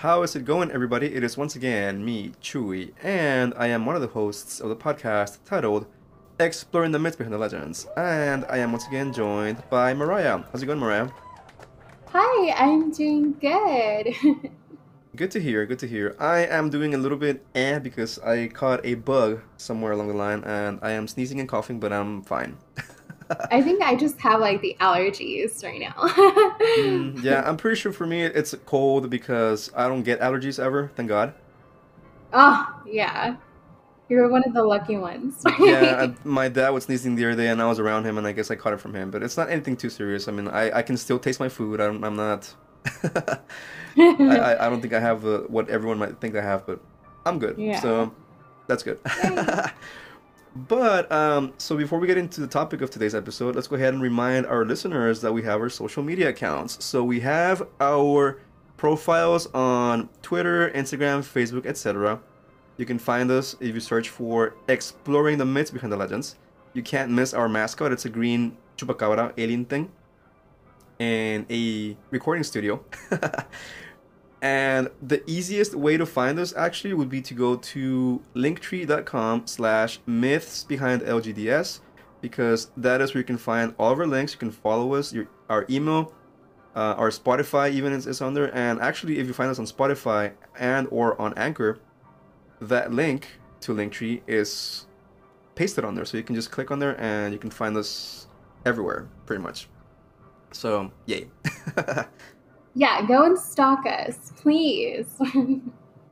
How is it going, everybody? It is once again me, Chuy, and I am one of the hosts of the podcast titled Exploring the Myths Behind the Legends. And I am once again joined by Mariah. How's it going, Mariah? Hi, I'm doing good. Good to hear, good to hear. I am doing a little bit eh because I caught a bug somewhere along the line and I am sneezing and coughing, but I'm fine. I think I just have like the allergies right now. Mm, yeah, I'm pretty sure for me it's cold because I don't get allergies ever, thank God. Oh, yeah. You're one of the lucky ones. yeah, I, my dad was sneezing the other day and I was around him and I guess I caught it from him, but it's not anything too serious. I mean, I, I can still taste my food. I'm, I'm not. I, I don't think I have uh, what everyone might think I have, but I'm good. Yeah. So that's good. But um, so before we get into the topic of today's episode, let's go ahead and remind our listeners that we have our social media accounts. So we have our profiles on Twitter, Instagram, Facebook, etc. You can find us if you search for Exploring the Myths Behind the Legends. You can't miss our mascot. It's a green chupacabra alien thing and a recording studio. and the easiest way to find us actually would be to go to linktree.com slash myths behind LGDS because that is where you can find all of our links. You can follow us, your, our email, uh, our Spotify even is, is on there. And actually, if you find us on Spotify and or on Anchor, that link to Linktree is pasted on there. So you can just click on there and you can find us everywhere, pretty much. So, yay. yeah, go and stalk us, please. we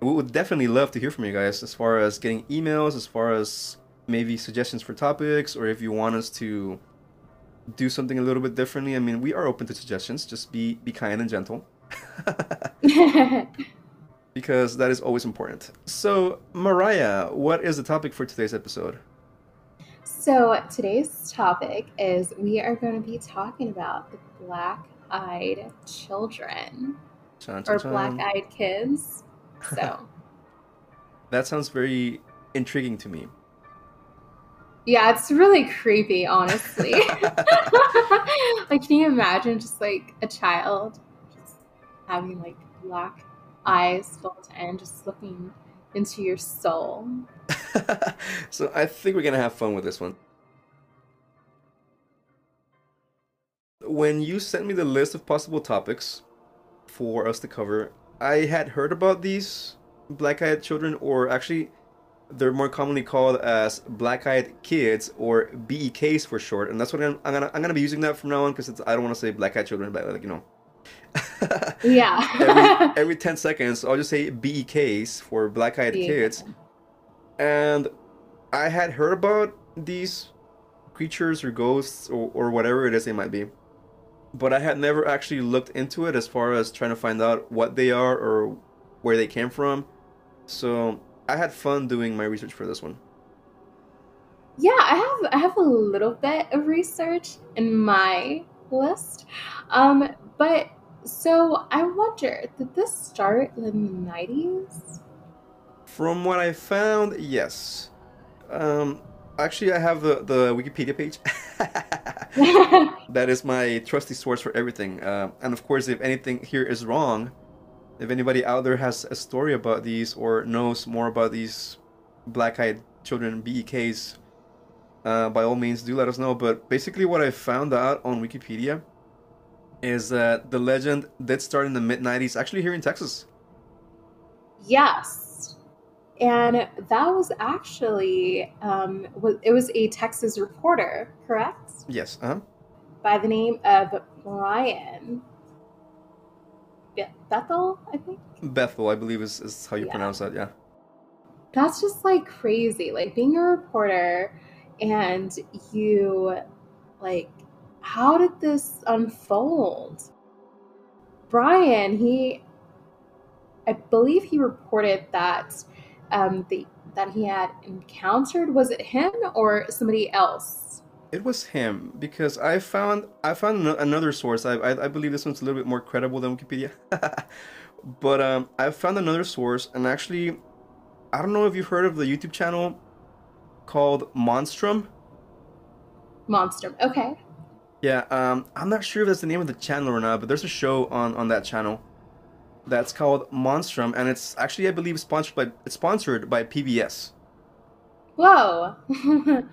would definitely love to hear from you guys as far as getting emails, as far as maybe suggestions for topics, or if you want us to do something a little bit differently. I mean, we are open to suggestions. Just be be kind and gentle. because that is always important. So, Mariah, what is the topic for today's episode? So, today's topic is we are going to be talking about the black eyed children or black eyed kids. So, That sounds very intriguing to me. yeah, it's really creepy, honestly. like, can you imagine just like a child just having like black eyes built in, just looking into your soul? so I think we're gonna have fun with this one. When you sent me the list of possible topics for us to cover, I had heard about these black-eyed children, or actually, they're more commonly called as black-eyed kids, or BEKs for short, and that's what I'm, I'm gonna I'm gonna be using that from now on because I don't want to say black-eyed children, but like you know. Yeah. every, every 10 seconds, I'll just say BEKs for black-eyed BEK. kids and I had heard about these creatures or ghosts or, or whatever it is they might be, but I had never actually looked into it as far as trying to find out what they are or where they came from. So I had fun doing my research for this one. Yeah, I have I have a little bit of research in my list. Um, but so I wonder, did this start in the nineties? From what I found, yes. Um, actually, I have the, the Wikipedia page. that is my trusty source for everything. Uh, and of course, if anything here is wrong, if anybody out there has a story about these or knows more about these black-eyed children BEKs, uh, by all means, do let us know. But basically, what I found out on Wikipedia is that the legend did start in the mid '90s, actually here in Texas. yes. And that was actually um, it was a Texas reporter, correct? Yes. Uh huh. By the name of Brian Be- Bethel, I think. Bethel, I believe, is, is how you Yeah. pronounce that. Yeah. that's just like crazy like being a reporter and you like how did this unfold brian he i believe he reported that um the that he had encountered was it him or somebody else It was him because I found I found another source. I, I I believe this one's a little bit more credible than Wikipedia, but um, I found another source, and actually, I don't know if you've heard of the YouTube channel called Monstrum. monster okay Yeah, um, I'm not sure if that's the name of the channel or not, but there's a show on on that channel that's called Monstrum, and it's actually, I believe, sponsored by it's sponsored by PBS. Whoa.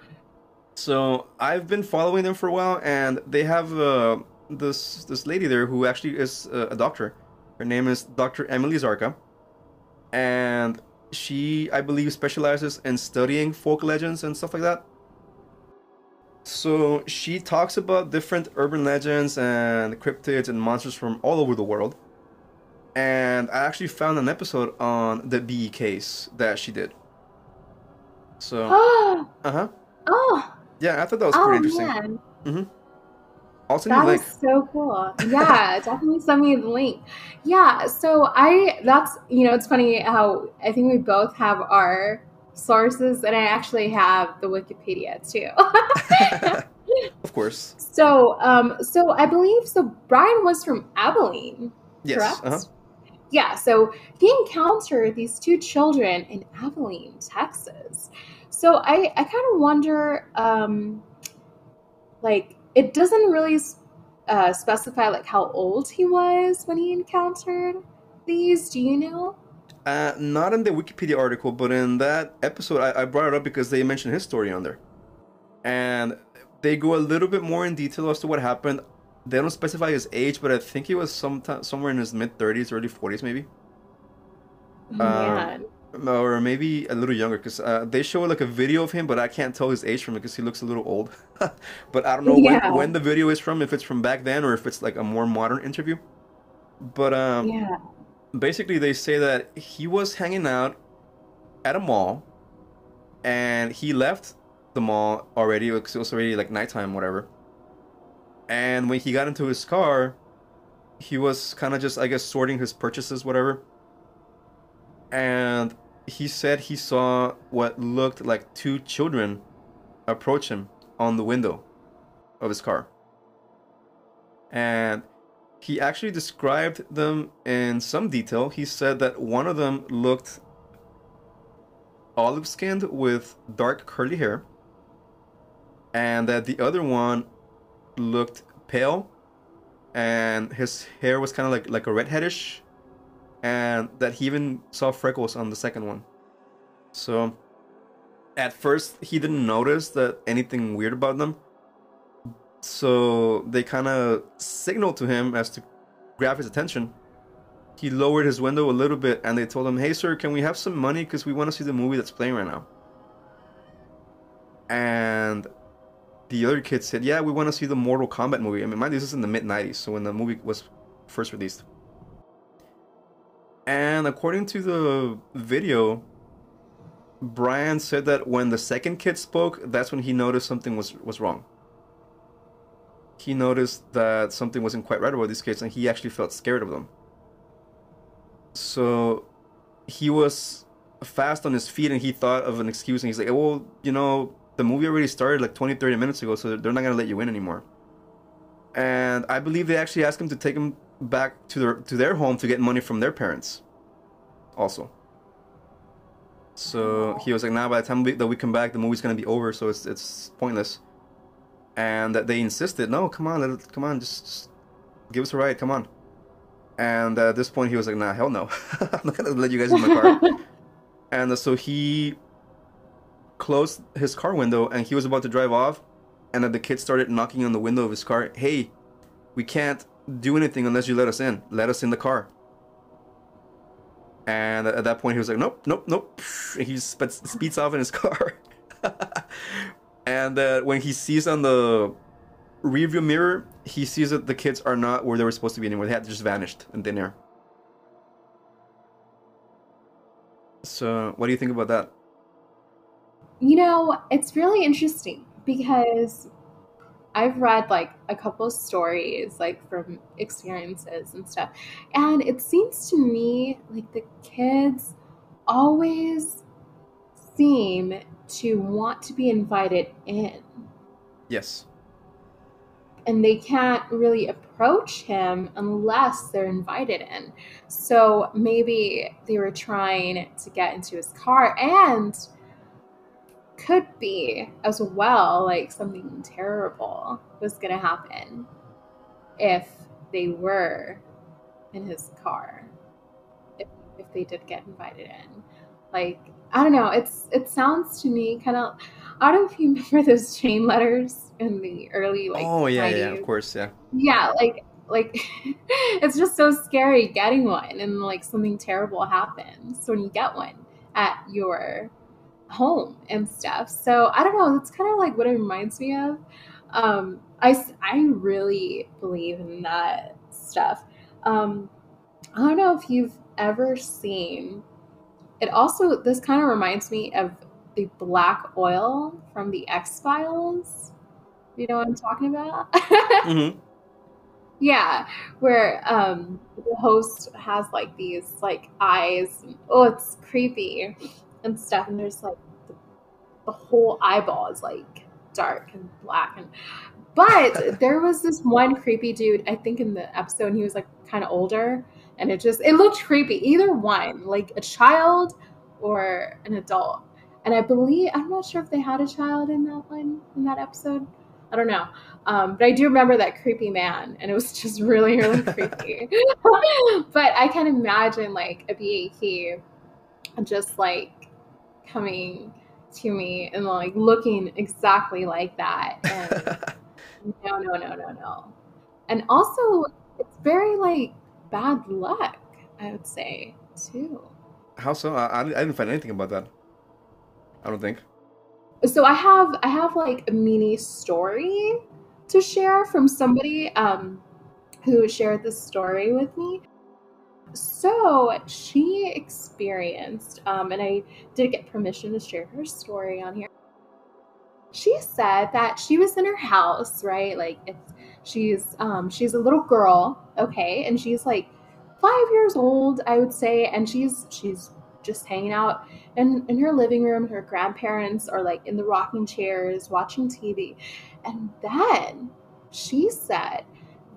So I've been following them for a while, and they have uh, this this lady there who actually is a, a doctor. Her name is Dr. Emily Zarka, and she, I believe, specializes in studying folk legends and stuff like that. So she talks about different urban legends and cryptids and monsters from all over the world. And I actually found an episode on the BEKs that she did. So, uh huh. oh, Yeah, I thought that was pretty oh interesting. man. I'll send That was link. so cool. Yeah, definitely send me the link. Yeah, so I that's you know it's funny how I think we both have our sources and I actually have the Wikipedia too. of course. so um so I believe so Brian was from Abilene, Yes. correct? Uh-huh. Yeah, so he encountered these two children in Abilene, Texas. So I, I kind of wonder, um, like, it doesn't really uh, specify like how old he was when he encountered these. Do you know? Uh, not in the Wikipedia article, but in that episode, I, I brought it up because they mentioned his story on there, and they go a little bit more in detail as to what happened. They don't specify his age, but I think he was sometime somewhere in his mid thirties, early forties, maybe, Oh, Uh, or maybe a little younger. Because uh, they show like a video of him, but I can't tell his age from it because he looks a little old. but I don't know Yeah. when, when the video is from, if it's from back then or if it's like a more modern interview. But um, yeah. basically they say that he was hanging out at a mall and he left the mall already because it was already like nighttime whatever and when he got into his car he was kind of just i guess sorting his purchases whatever and he said he saw what looked like two children approach him on the window of his car and he actually described them in some detail. He said that one of them looked olive skinned with dark curly hair, and that the other one looked pale, and his hair was kind of like, like a redheadish, and that he even saw freckles on the second one. So, at first, he didn't notice that anything weird about them so they kind of signaled to him as to grab his attention. He lowered his window a little bit and they told him, Hey, sir, can we have some money? Because we want to see the movie that's playing right now. And the other kid said, Yeah, we want to see the Mortal Kombat movie. I mean, mind this is in the mid 90s, so when the movie was first released. And according to the video, Brian said that when the second kid spoke, that's when he noticed something was, was wrong he noticed that something wasn't quite right about these kids and he actually felt scared of them. So he was fast on his feet and he thought of an excuse and he's like, well, you know, the movie already started like 20, 30 minutes ago, so they're not going to let you in anymore. And I believe they actually asked him to take him back to their to their home to get money from their parents also. So he was like, nah, by the time we, that we come back, the movie's going to be over, so it's, it's pointless and that they insisted, no, come on, it, come on, just, just give us a ride, come on. And at this point, he was like, nah, hell no, I'm not gonna let you guys in my car. and uh, so he closed his car window, and he was about to drive off, and then the kid started knocking on the window of his car. Hey, we can't do anything unless you let us in. Let us in the car. And at that point, he was like, nope, nope, nope. And he spe- speeds off in his car. and uh, when he sees on the rearview mirror, he sees that the kids are not where they were supposed to be anymore. They had just vanished in thin air. So, what do you think about that? You know, it's really interesting because I've read like a couple of stories, like from experiences and stuff. And it seems to me like the kids always seem to want to be invited in. Yes. And they can't really approach him unless they're invited in. So maybe they were trying to get into his car and could be as well like something terrible was going to happen if they were in his car. if they did get invited in. Like I don't know, it's it sounds to me kind of. I don't know if you remember those chain letters in the early like. oh yeah, 90s. yeah, of course, yeah. Yeah, like like it's just so scary getting one and like something terrible happens when you get one at your home and stuff. So I don't know, that's kind of like what it reminds me of. Um I, I really believe in that stuff. Um I don't know if you've ever seen it also this kind of reminds me of the black oil from the X-Files. You know what I'm talking about? hmm Yeah, where um the host has like these like eyes. And, oh, it's creepy and stuff. And there's like the, the whole eyeball is like dark and black. And but there was this one creepy dude. I think in the episode and he was like kind of older, and it just it looked creepy. Either one, like a child or an adult. And I believe I'm not sure if they had a child in that one in that episode. I don't know. Um, but I do remember that creepy man, and it was just really, really creepy. but I can imagine like a BAT just like coming to me and like looking exactly like that. And no, no, no, no, no. And also, it's very like bad luck, I would say, too. How so? I, I didn't find anything about that. I don't think. so i have i have like a mini story to share from somebody um who shared this story with me so she experienced um and i did get permission to share her story on here she said that she was in her house right like it's she's um she's a little girl okay and she's like five years old i would say and she's she's just hanging out in, in her living room. Her grandparents are like in the rocking chairs watching TV. And then she said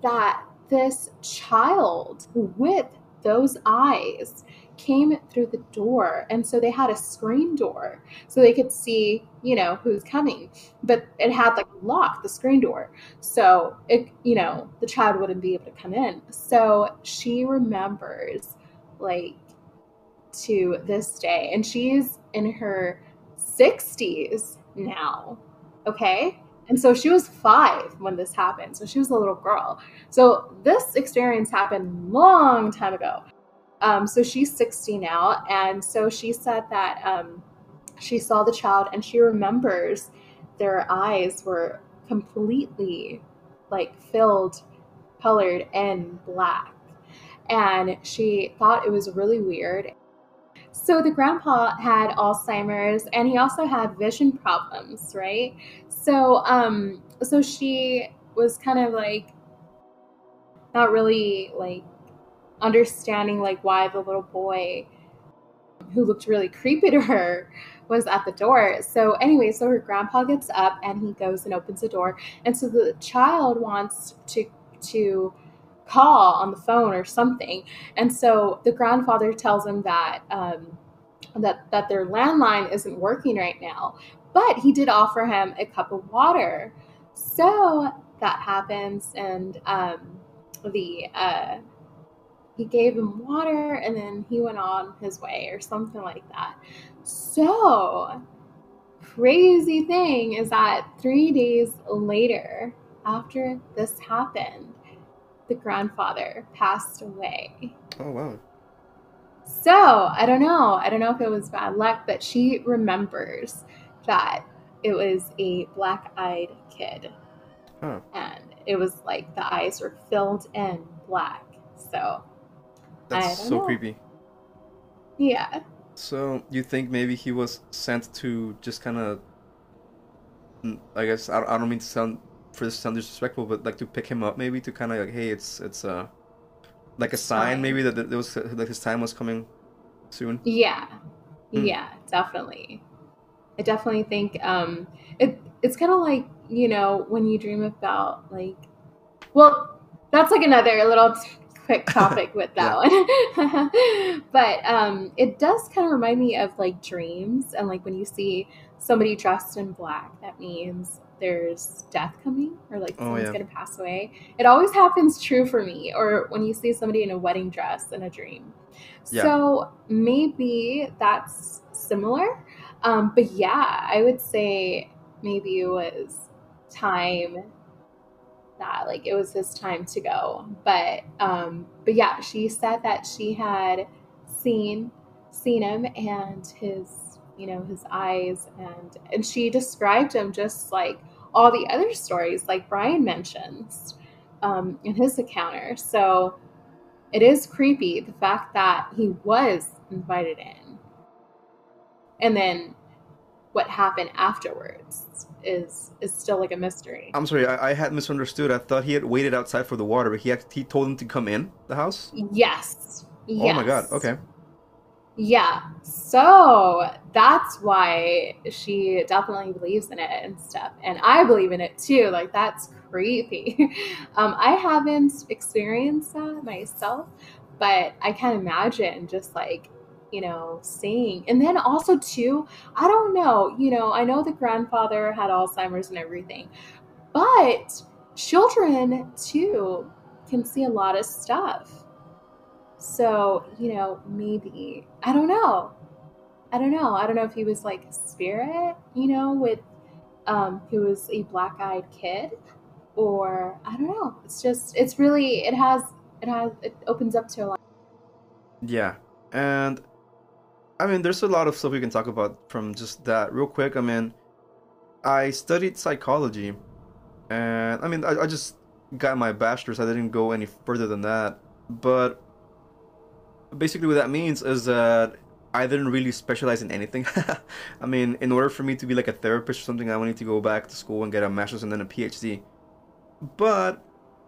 that this child with those eyes came through the door. And so they had a screen door so they could see, you know, who's coming. But it had like locked the screen door. So it, you know, the child wouldn't be able to come in. So she remembers like to this day. And she's in her 60s now. Okay. And so she was five when this happened. So she was a little girl. So this experience happened long time ago. Um, so she's 60 now. And so she said that um, she saw the child and she remembers their eyes were completely like filled, colored, and black. And she thought it was really weird. So the grandpa had Alzheimer's and he also had vision problems, right? So um so she was kind of like not really like understanding like why the little boy who looked really creepy to her was at the door. So anyway, so her grandpa gets up and he goes and opens the door. And so the child wants to to call on the phone or something. And so the grandfather tells him that um, that that their landline isn't working right now. But he did offer him a cup of water. So that happens, and um, the uh, he gave him water, and then he went on his way, or something like that. So crazy thing is that three days later, after this happened, the grandfather passed away. Oh wow. So I don't know. I don't know if it was bad luck, but she remembers that it was a black eyed kid. Huh. And it was like the eyes were filled in black. So That's so know. creepy. yeah. So you think maybe he was sent to just kind of, I guess I, I don't mean to sound for this to sound disrespectful, but like to pick him up maybe to kind of like, hey, it's it's uh like a sign maybe that there was like his time was coming soon. Yeah. Hmm. Yeah, definitely. I definitely think um it it's kind of like, you know, when you dream about like well, that's like another little t- quick topic with that one. but um it does kind of remind me of like dreams and like when you see somebody dressed in black, that means there's death coming or like Oh, someone's yeah. gonna pass away. It always happens true for me, or when you see somebody in a wedding dress in a dream. Yeah. So maybe that's similar. Um, but yeah, I would say maybe it was time that like it was his time to go. But um, but yeah, she said that she had seen seen him and his you know his eyes and and she described him just like all the other stories like brian mentions um, in his encounter so it is creepy the fact that he was invited in and then what happened afterwards is is still like a mystery I'm sorry, I, I had misunderstood. I thought he had waited outside for the water, but he act- he told him to come in the house. yes Oh my god. Okay. Yeah. So that's why she definitely believes in it and stuff. And I believe in it too. Like that's creepy. um, I haven't experienced that myself, but I can imagine just like, you know, seeing. And then also too, I don't know, you know, I know the grandfather had Alzheimer's and everything, but children too can see a lot of stuff. So, you know, maybe, I don't know. I don't know. I don't know if he was like a spirit, you know, with, um, who was a black eyed kid, or I don't know. It's just, it's really, it has, it has, it opens up to a lot. Yeah, and I mean, there's a lot of stuff we can talk about from just that. Real quick, I mean, I studied psychology, and I mean, I, I just got my bachelor's. I didn't go any further than that. But basically, what that means is that I didn't really specialize in anything. I mean, in order for me to be like a therapist or something, I would need to go back to school and get a master's and then a PhD. But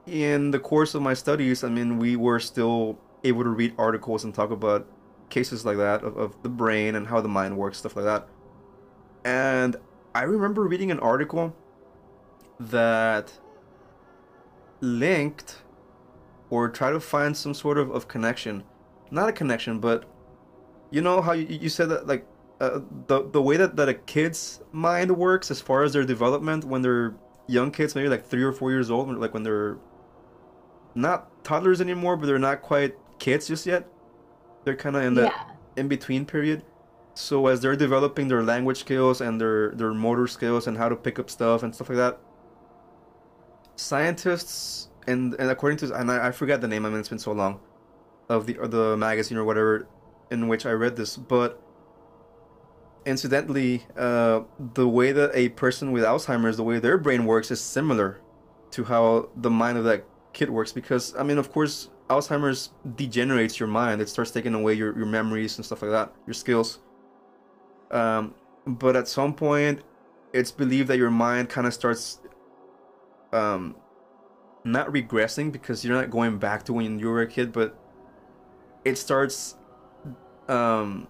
in the course of my studies, I mean, we were still able to read articles and talk about cases like that of, of the brain and how the mind works, stuff like that. And I remember reading an article that linked or tried to find some sort of, of connection. Not a connection, but you know how you, you said that like uh, the the way that, that a kid's mind works as far as their development when they're young kids, maybe like three or four years old, like when they're not toddlers anymore, but they're not quite kids just yet. They're kind of in that Yeah. in between period. So as they're developing their language skills and their their motor skills and how to pick up stuff and stuff like that, scientists and and according to and I, I forget the name. I mean, it's been so long of the the magazine or whatever in which I read this, but incidentally, uh, the way that a person with Alzheimer's, the way their brain works, is similar to how the mind of that kid works. Because I mean, of course, Alzheimer's degenerates your mind. It starts taking away your, your memories and stuff like that, your skills. Um, but at some point, it's believed that your mind kind of starts um, not regressing because you're not going back to when you were a kid, but it starts um,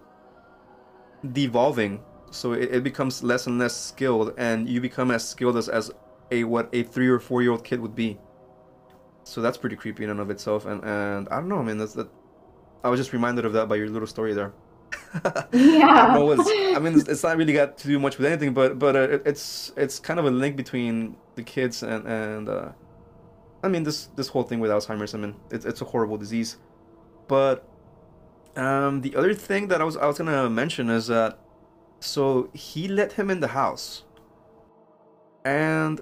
devolving. So it, it becomes less and less skilled, and you become as skilled as, as a what a three or four year old kid would be. So that's pretty creepy in and of itself, and and I don't know, I mean, that's that. I was just reminded of that by your little story there. I Yeah. What's, I mean, it's, it's not really got to do much with anything, but but uh, it, it's it's kind of a link between the kids and and uh, I mean this this whole thing with Alzheimer's. I mean, it's it's a horrible disease, but um, the other thing that I was I was gonna mention is that so he let him in the house, and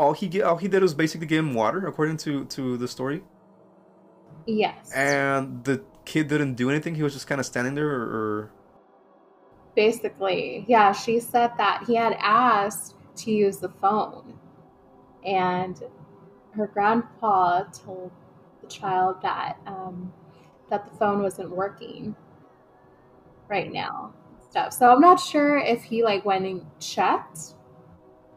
all he get all he did was basically give him water, according to to the story, Yes. and the kid didn't do anything. He was just kind of standing there, or, or Basically, yeah, she said that he had asked to use the phone, and her grandpa told the child that um, that the phone wasn't working right now. Stuff. So I'm not sure if he like went and checked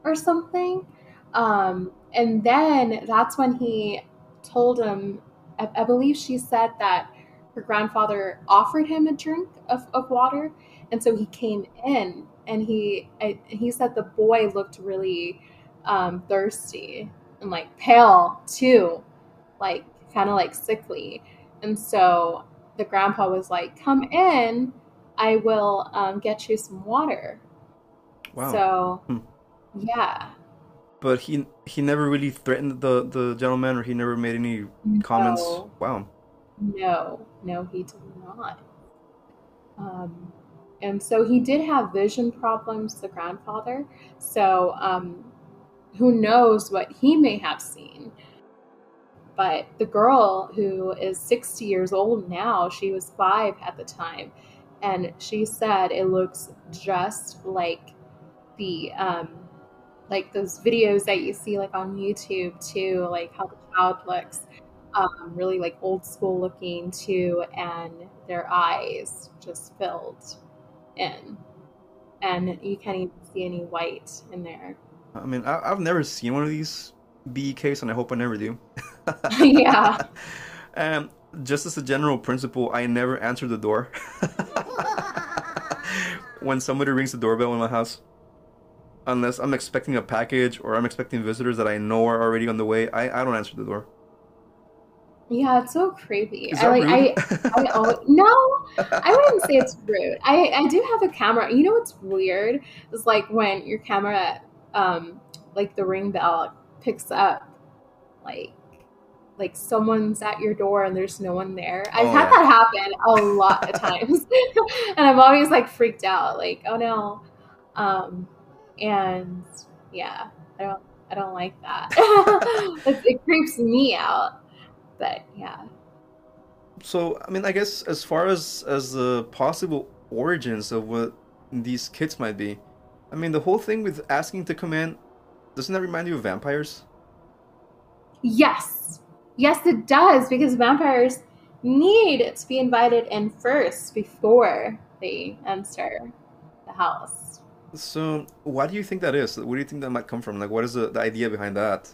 or something. Um, and then that's when he told him. I, I believe she said that her grandfather offered him a drink of, of water and so he came in and he I, he said the boy looked really um, thirsty and like pale too like kind of like sickly and so the grandpa was like come in i will um, get you some water wow. so Hmm. Yeah. But he he never really threatened the the gentleman, or he never made any comments. No. Wow. No. No, he did not. Um, and so he did have vision problems, the grandfather. So um, who knows what he may have seen. But the girl who is 60 years old now, she was five at the time, and she said it looks just like the um, like those videos that you see like on YouTube too, like how the child looks, um, really like old school looking too, and their eyes just filled in, and you can't even see any white in there. I mean, I, I've never seen one of these BEKs, and I hope I never do. yeah. Um, just as a general principle, I never answer the door when somebody rings the doorbell in my house. Unless I'm expecting a package or I'm expecting visitors that I know are already on the way, I, I don't answer the door. Yeah, it's so creepy. Is I like rude? I I al- no, I wouldn't say it's rude. I I do have a camera. You know what's weird? It's like when your camera um like the ring bell picks up like like someone's at your door and there's no one there. I've Oh, had yeah. that happen a lot of times. and I'm always like freaked out like, "Oh no." Um and yeah, I don't I don't like that. it, it creeps me out. But yeah. So, I mean, I guess as far as as the possible origins of what these kids might be, I mean, the whole thing with asking to come in, doesn't that remind you of vampires? Yes. Yes, it does, because vampires need to be invited in first before they enter the house. So, why do you think that is? Where do you think that might come from? Like, what is the, the idea behind that?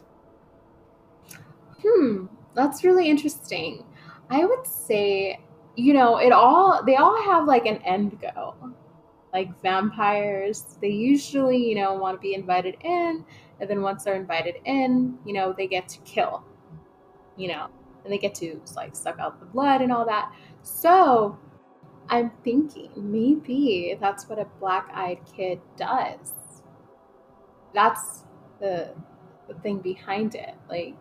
Hmm, that's really interesting. I would say, you know, it all, they all have like an end goal. Like vampires, they usually, you know, want to be invited in, and then once they're invited in, you know, they get to kill, you know, and they get to like suck out the blood and all that. So I'm thinking maybe that's what a black eyed kid does. That's the, the thing behind it. Like,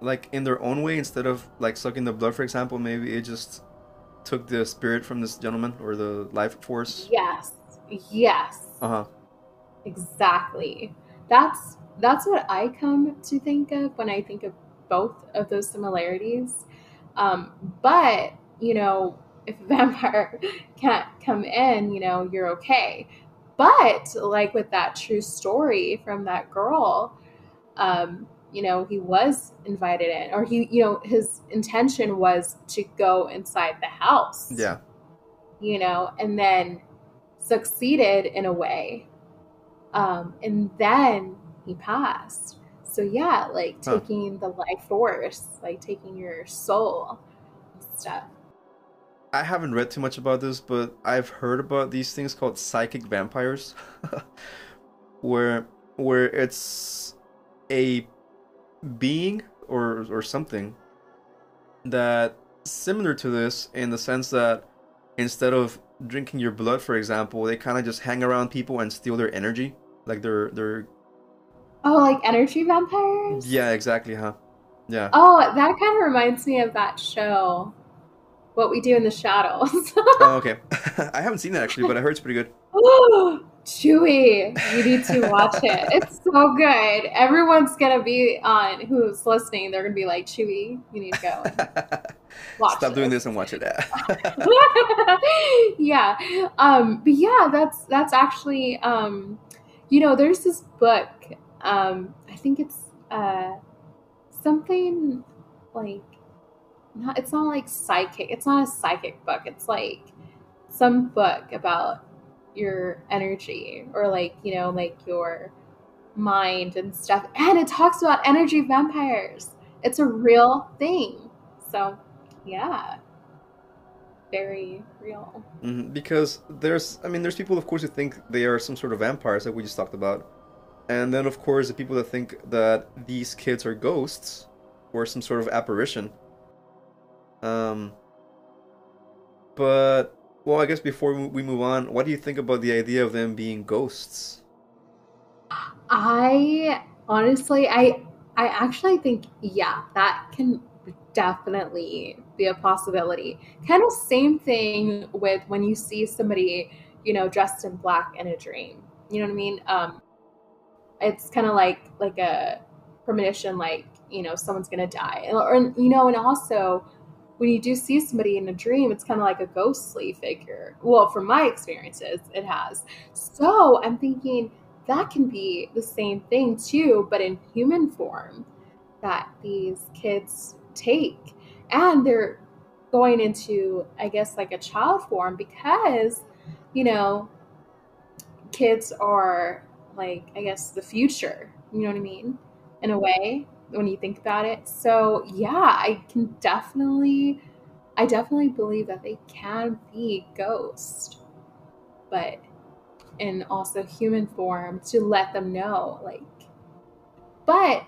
Like, in their own way, instead of like sucking the blood, for example, maybe it just took the spirit from this gentleman or the life force. yes, yes, Uh huh. exactly. That's that's what I come to think of when I think of both of those similarities. Um, but you know, if a vampire can't come in, you know, you're okay. But like with that true story from that girl, um, you know, he was invited in, or he, you know, his intention was to go inside the house. Yeah. you know, and then succeeded in a way. Um, and then he passed. So yeah, like Huh. taking the life force, like taking your soul and stuff. I haven't read too much about this, but I've heard about these things called psychic vampires, where where it's a being or or something that similar to this in the sense that instead of drinking your blood, for example, they kind of just hang around people and steal their energy, like their their Oh, like energy vampires? yeah, exactly, huh? Yeah. Oh, that kind of reminds me of that show, What We Do in the Shadows. Oh, okay. I haven't seen that actually, but I heard it's pretty good. Ooh, Chuy, you need to watch it. It's so good. Everyone's gonna be on who's listening. They're gonna be like, Chuy, you need to go watch. Stop doing this and watch it. yeah, um, but yeah, that's that's actually, um, you know, there's this book. Um, I think it's uh, something like not. It's not like psychic. It's not a psychic book. It's like some book about your energy or like you know like your mind and stuff and it talks about energy vampires it's a real thing so yeah very real Mhm, Because there's, I mean, there's people, of course, who think they are some sort of vampires, like we just talked about, and then, of course, the people that think that these kids are ghosts or some sort of apparition. Um, but well, I guess before we move on, what do you think about the idea of them being ghosts? I honestly, I I actually think yeah, that can definitely be a possibility. Kind of same thing with when you see somebody, you know, dressed in black in a dream. You know what I mean? Um, it's kind of like like a premonition, like you know someone's gonna die, or you know, and also when you do see somebody in a dream, it's kind of like a ghostly figure. Well, from my experiences, it has. So I'm thinking that can be the same thing too, but in human form that these kids take. And they're going into, I guess, like a child form because, you know, kids are like, I guess, the future. You know what I mean? In a way, when you think about it. So, yeah, I can definitely, I definitely believe that they can be ghosts, but in also human form to let them know, like, but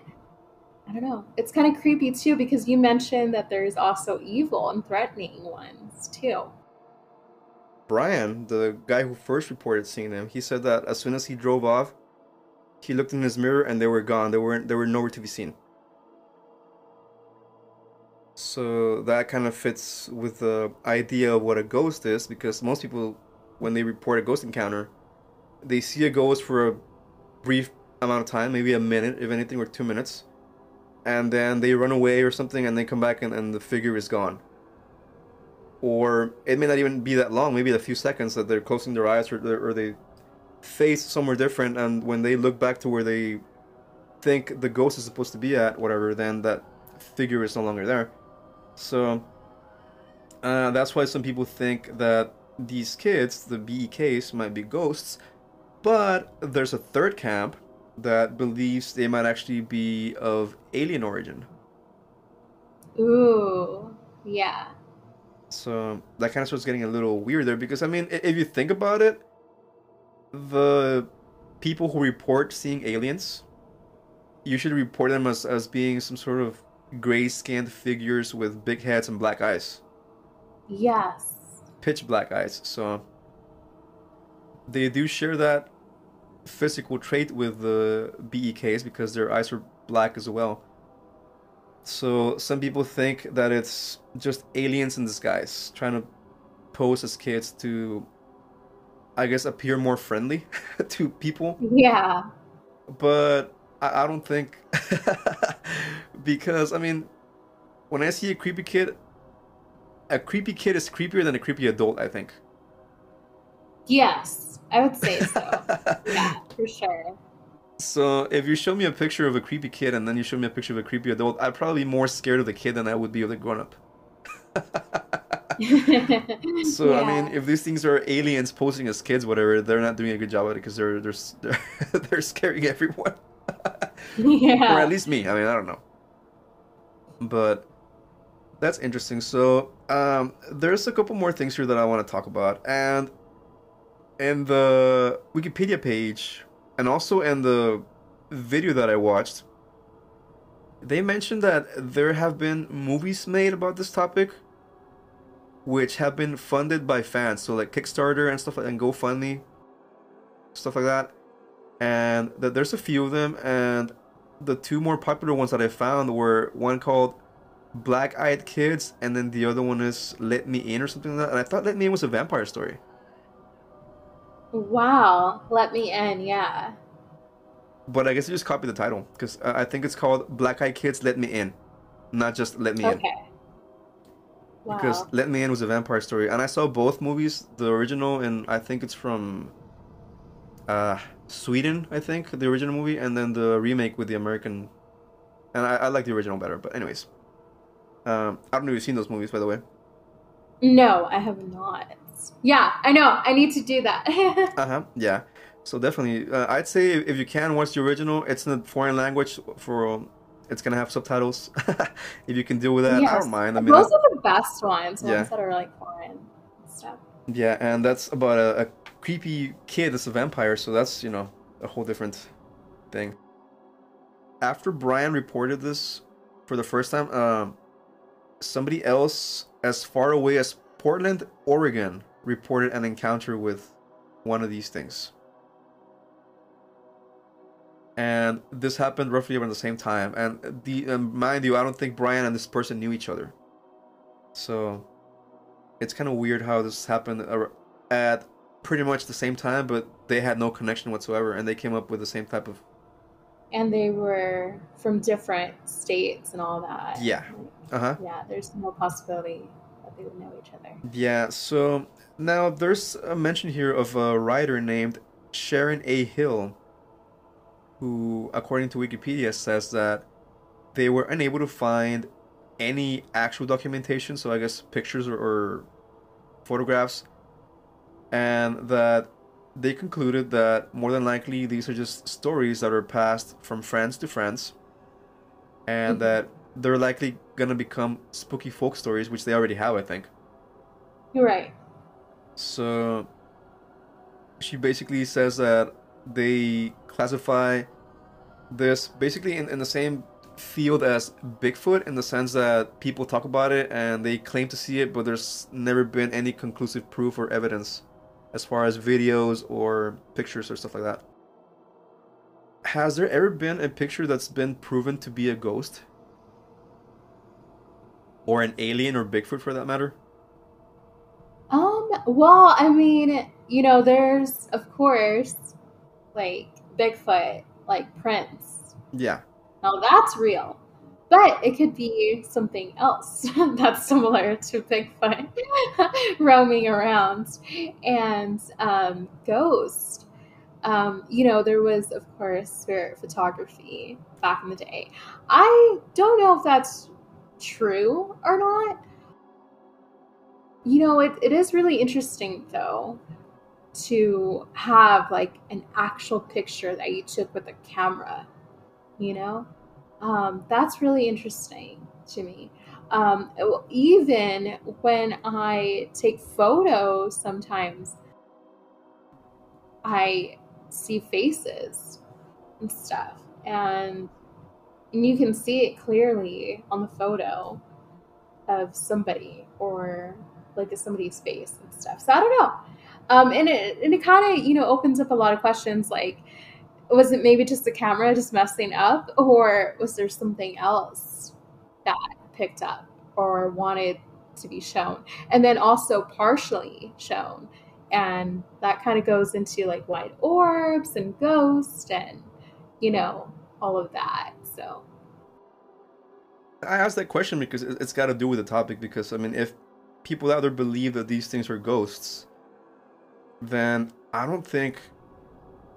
I don't know. It's kind of creepy too because you mentioned that there's also evil and threatening ones too. Brian, the guy who first reported seeing them, he said that as soon as he drove off, he looked in his mirror and they were gone. They weren't. They were nowhere to be seen. So that kind of fits with the idea of what a ghost is, because most people, when they report a ghost encounter, they see a ghost for a brief amount of time, maybe a minute, if anything, or two minutes, and then they run away or something, and they come back and, and the figure is gone. Or it may not even be that long, maybe a few seconds that they're closing their eyes or, or they face somewhere different, and when they look back to where they think the ghost is supposed to be at, whatever, then that figure is no longer there. So uh, that's why some people think that these kids, the BEKs, might be ghosts. But there's a third camp that believes they might actually be of alien origin. Ooh, yeah. So that kind of starts getting a little weird there because, I mean, if you think about it, the people who report seeing aliens usually report them as, as being some sort of gray skinned figures with big heads and black eyes. Yes. Pitch black eyes. So they do share that physical trait with the BEKs because their eyes are black as well. So some people think that it's just aliens in disguise trying to pose as kids to I guess appear more friendly to people. Yeah. But I, I don't think because I mean, when I see a creepy kid, a creepy kid is creepier than a creepy adult. I think. Yes, I would say so. yeah, for sure. So if you show me a picture of a creepy kid and then you show me a picture of a creepy adult, I'd probably be more scared of the kid than I would be of the grown up. so yeah. I mean, if these things are aliens posing as kids, whatever, they're not doing a good job at it because they're they're they're, they're scaring everyone. Yeah. Or at least me. I mean, I don't know. But that's interesting. So um, there's a couple more things here that I want to talk about, and in the Wikipedia page, and also in the video that I watched, they mentioned that there have been movies made about this topic, which have been funded by fans. So like Kickstarter and stuff like and GoFundMe, stuff like that and that there's a few of them and the two more popular ones that i found were one called black eyed kids and then the other one is let me in or something like that and i thought let me in was a vampire story wow let me in yeah but i guess you just copy the title because i think it's called black eyed kids let me in not just let me okay. in wow. because let me in was a vampire story and i saw both movies the original and i think it's from uh Sweden, I think, the original movie, and then the remake with the American. And I, I like the original better, but anyways. Um, I don't know if you've seen those movies, by the way. No, I have not. Yeah, I know. I need to do that. uh huh. Yeah. So definitely, uh, I'd say if you can watch the original, it's in a foreign language for. Um, it's gonna have subtitles. if you can deal with that, yes. I don't mind. I mean, those I, are the best ones. Ones yeah. that are like foreign stuff. Yeah, and that's about a, a creepy kid that's a vampire, so that's, you know, a whole different thing. After Brian reported this for the first time, uh, somebody else as far away as Portland, Oregon, reported an encounter with one of these things. and this happened roughly around the same time. And the um, mind you, I don't think Brian and this person knew each other. So it's kind of weird how this happened at pretty much the same time, but they had no connection whatsoever, and they came up with the same type of. And they were from different states and all that. Yeah. Uh huh. Yeah, there's no possibility that they would know each other. Yeah. So now there's a mention here of a writer named Sharon A. Hill, who, according to Wikipedia, says that they were unable to find any actual documentation, so I guess pictures or, or photographs, and that they concluded that more than likely these are just stories that are passed from friends to friends, and mm-hmm. that they're likely gonna become spooky folk stories, which they already have, I think. You're right. So she basically says that they classify this basically in, in the same field as Bigfoot in the sense that people talk about it and they claim to see it, but there's never been any conclusive proof or evidence as far as videos or pictures or stuff like that. Has there ever been a picture that's been proven to be a ghost? Or an alien or Bigfoot for that matter? Um, well, I mean, you know, there's of course like Bigfoot, like prints. Yeah. Now that's real. But it could be something else that's similar to Bigfoot roaming around. And um, Ghost, um, you know, there was, of course, spirit photography back in the day. I don't know if that's true or not. You know, it, it is really interesting, though, to have like an actual picture that you took with a camera, you know? Um, that's really interesting to me. Um, even when I take photos, sometimes I see faces and stuff, and, and you can see it clearly on the photo of somebody or like somebody's face and stuff. So I don't know. Um, and it and it kind of you know opens up a lot of questions like was it maybe just the camera just messing up or was there something else that picked up or wanted to be shown? And then also partially shown. And that kind of goes into like white orbs and ghosts and you know all of that so. I asked that question because it's got to do with the topic because i mean if people out there believe that these things are ghosts then i don't think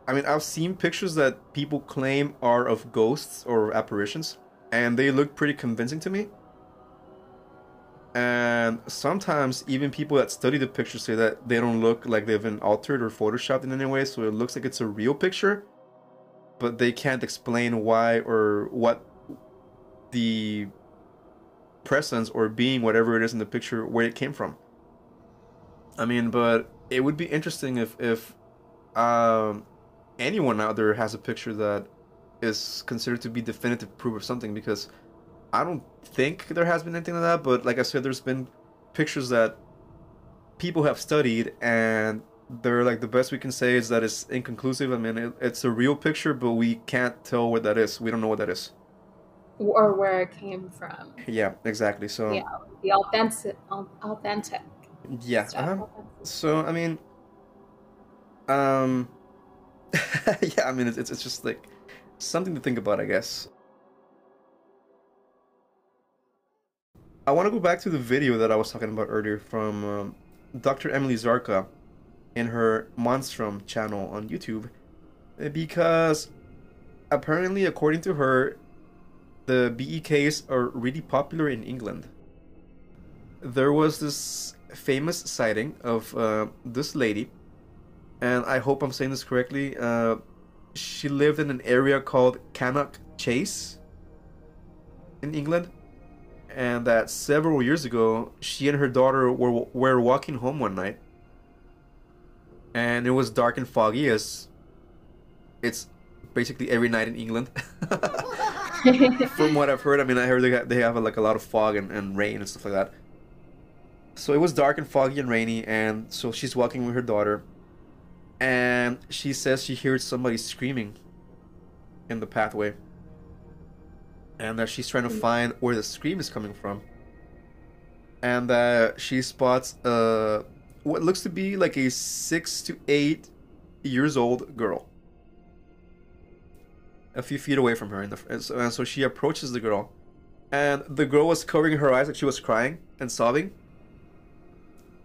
I mean, I've seen pictures that people claim are of ghosts or apparitions, and they look pretty convincing to me. And sometimes even people that study the pictures say that they don't look like they've been altered or photoshopped in any way, so it looks like it's a real picture, but they can't explain why or what the presence or being, whatever it is in the picture, where it came from. I mean, but it would be interesting if if um, anyone out there has a picture that is considered to be definitive proof of something because I don't think there has been anything like that, but like I said, there's been pictures that people have studied and they're like the best we can say is that it's inconclusive. I mean, it, it's a real picture, but we can't tell what that is. We don't know what that is. Or where it came from. Yeah, exactly. So yeah, the authentic, authentic. Yeah. Uh-huh. So I mean, um, yeah, I mean, it's, it's just like something to think about, I guess. I want to go back to the video that I was talking about earlier from um, Dr. Emily Zarka in her Monstrum channel on YouTube because apparently, according to her, the BEKs are really popular in England. There was this famous sighting of uh, this lady and I hope I'm saying this correctly. Uh, she lived in an area called Cannock Chase in England, and that several years ago, she and her daughter were were walking home one night, and it was dark and foggy, as it's basically every night in England. From what I've heard, I mean, I heard they have, they have like a lot of fog and, and rain and stuff like that. So it was dark and foggy and rainy, and so she's walking with her daughter and she says she hears somebody screaming in the pathway, and that she's trying to Mm. find where the scream is coming from, and that she spots uh what looks to be like a six to eight years old girl. A few feet away from her. In the and so, and so she approaches the girl. And the girl was covering her eyes like she was crying and sobbing.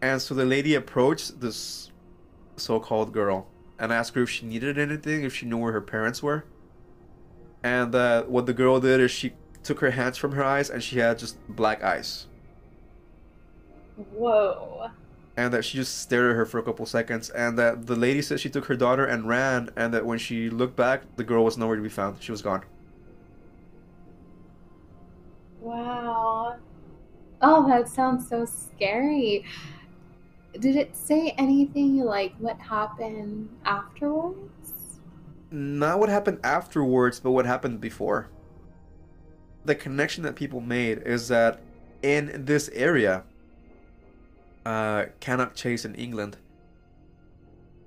And so the lady approached this so-called girl and asked her if she needed anything if she knew where her parents were and uh, what the girl did is she took her hands from her eyes and she had just black eyes Whoa. and that she just stared at her for a couple seconds and that the lady said she took her daughter and ran and that when she looked back the girl was nowhere to be found she was gone Wow. Oh, that sounds so scary. Did it say anything like what happened afterwards? not what happened afterwards but what happened before the connection that people made is that in this area uh Cannock Chase in England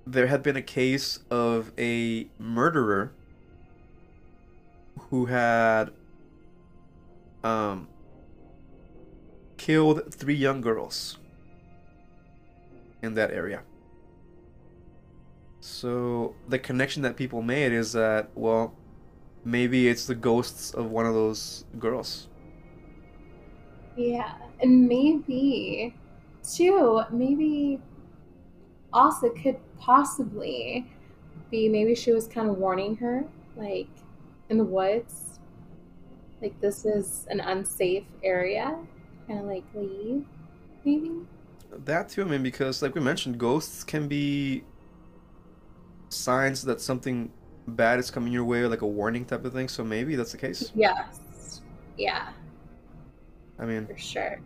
there had been a case of a murderer who had um killed three young girls in that area so the connection that people made is that well, maybe it's the ghosts of one of those girls. Yeah, and maybe, too, maybe also could possibly be maybe she was kind of warning her, like in the woods, like this is an unsafe area, kind of like leave, maybe. That too, I mean, because like we mentioned, ghosts can be signs that something bad is coming your way, like a warning type of thing. So maybe that's the case. Yes, yeah, I mean, for sure.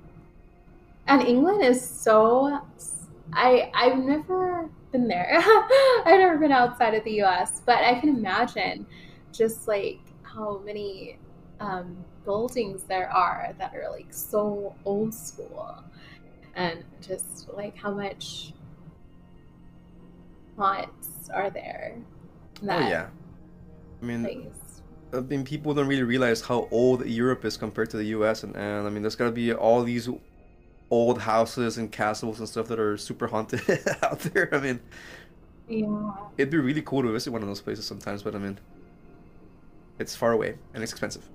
And England is so. I I've never been there. I've never been outside of the U.S., but I can imagine just like how many um, buildings there are that are like so old school, and just like how much haunts are there. in oh yeah. I mean, place. I mean, people don't really realize how old Europe is compared to the U.S. and, and I mean, there's gotta be all these old houses and castles and stuff that are super haunted out there. I mean, Yeah. it'd be really cool to visit one of those places sometimes, but I mean, it's far away and it's expensive.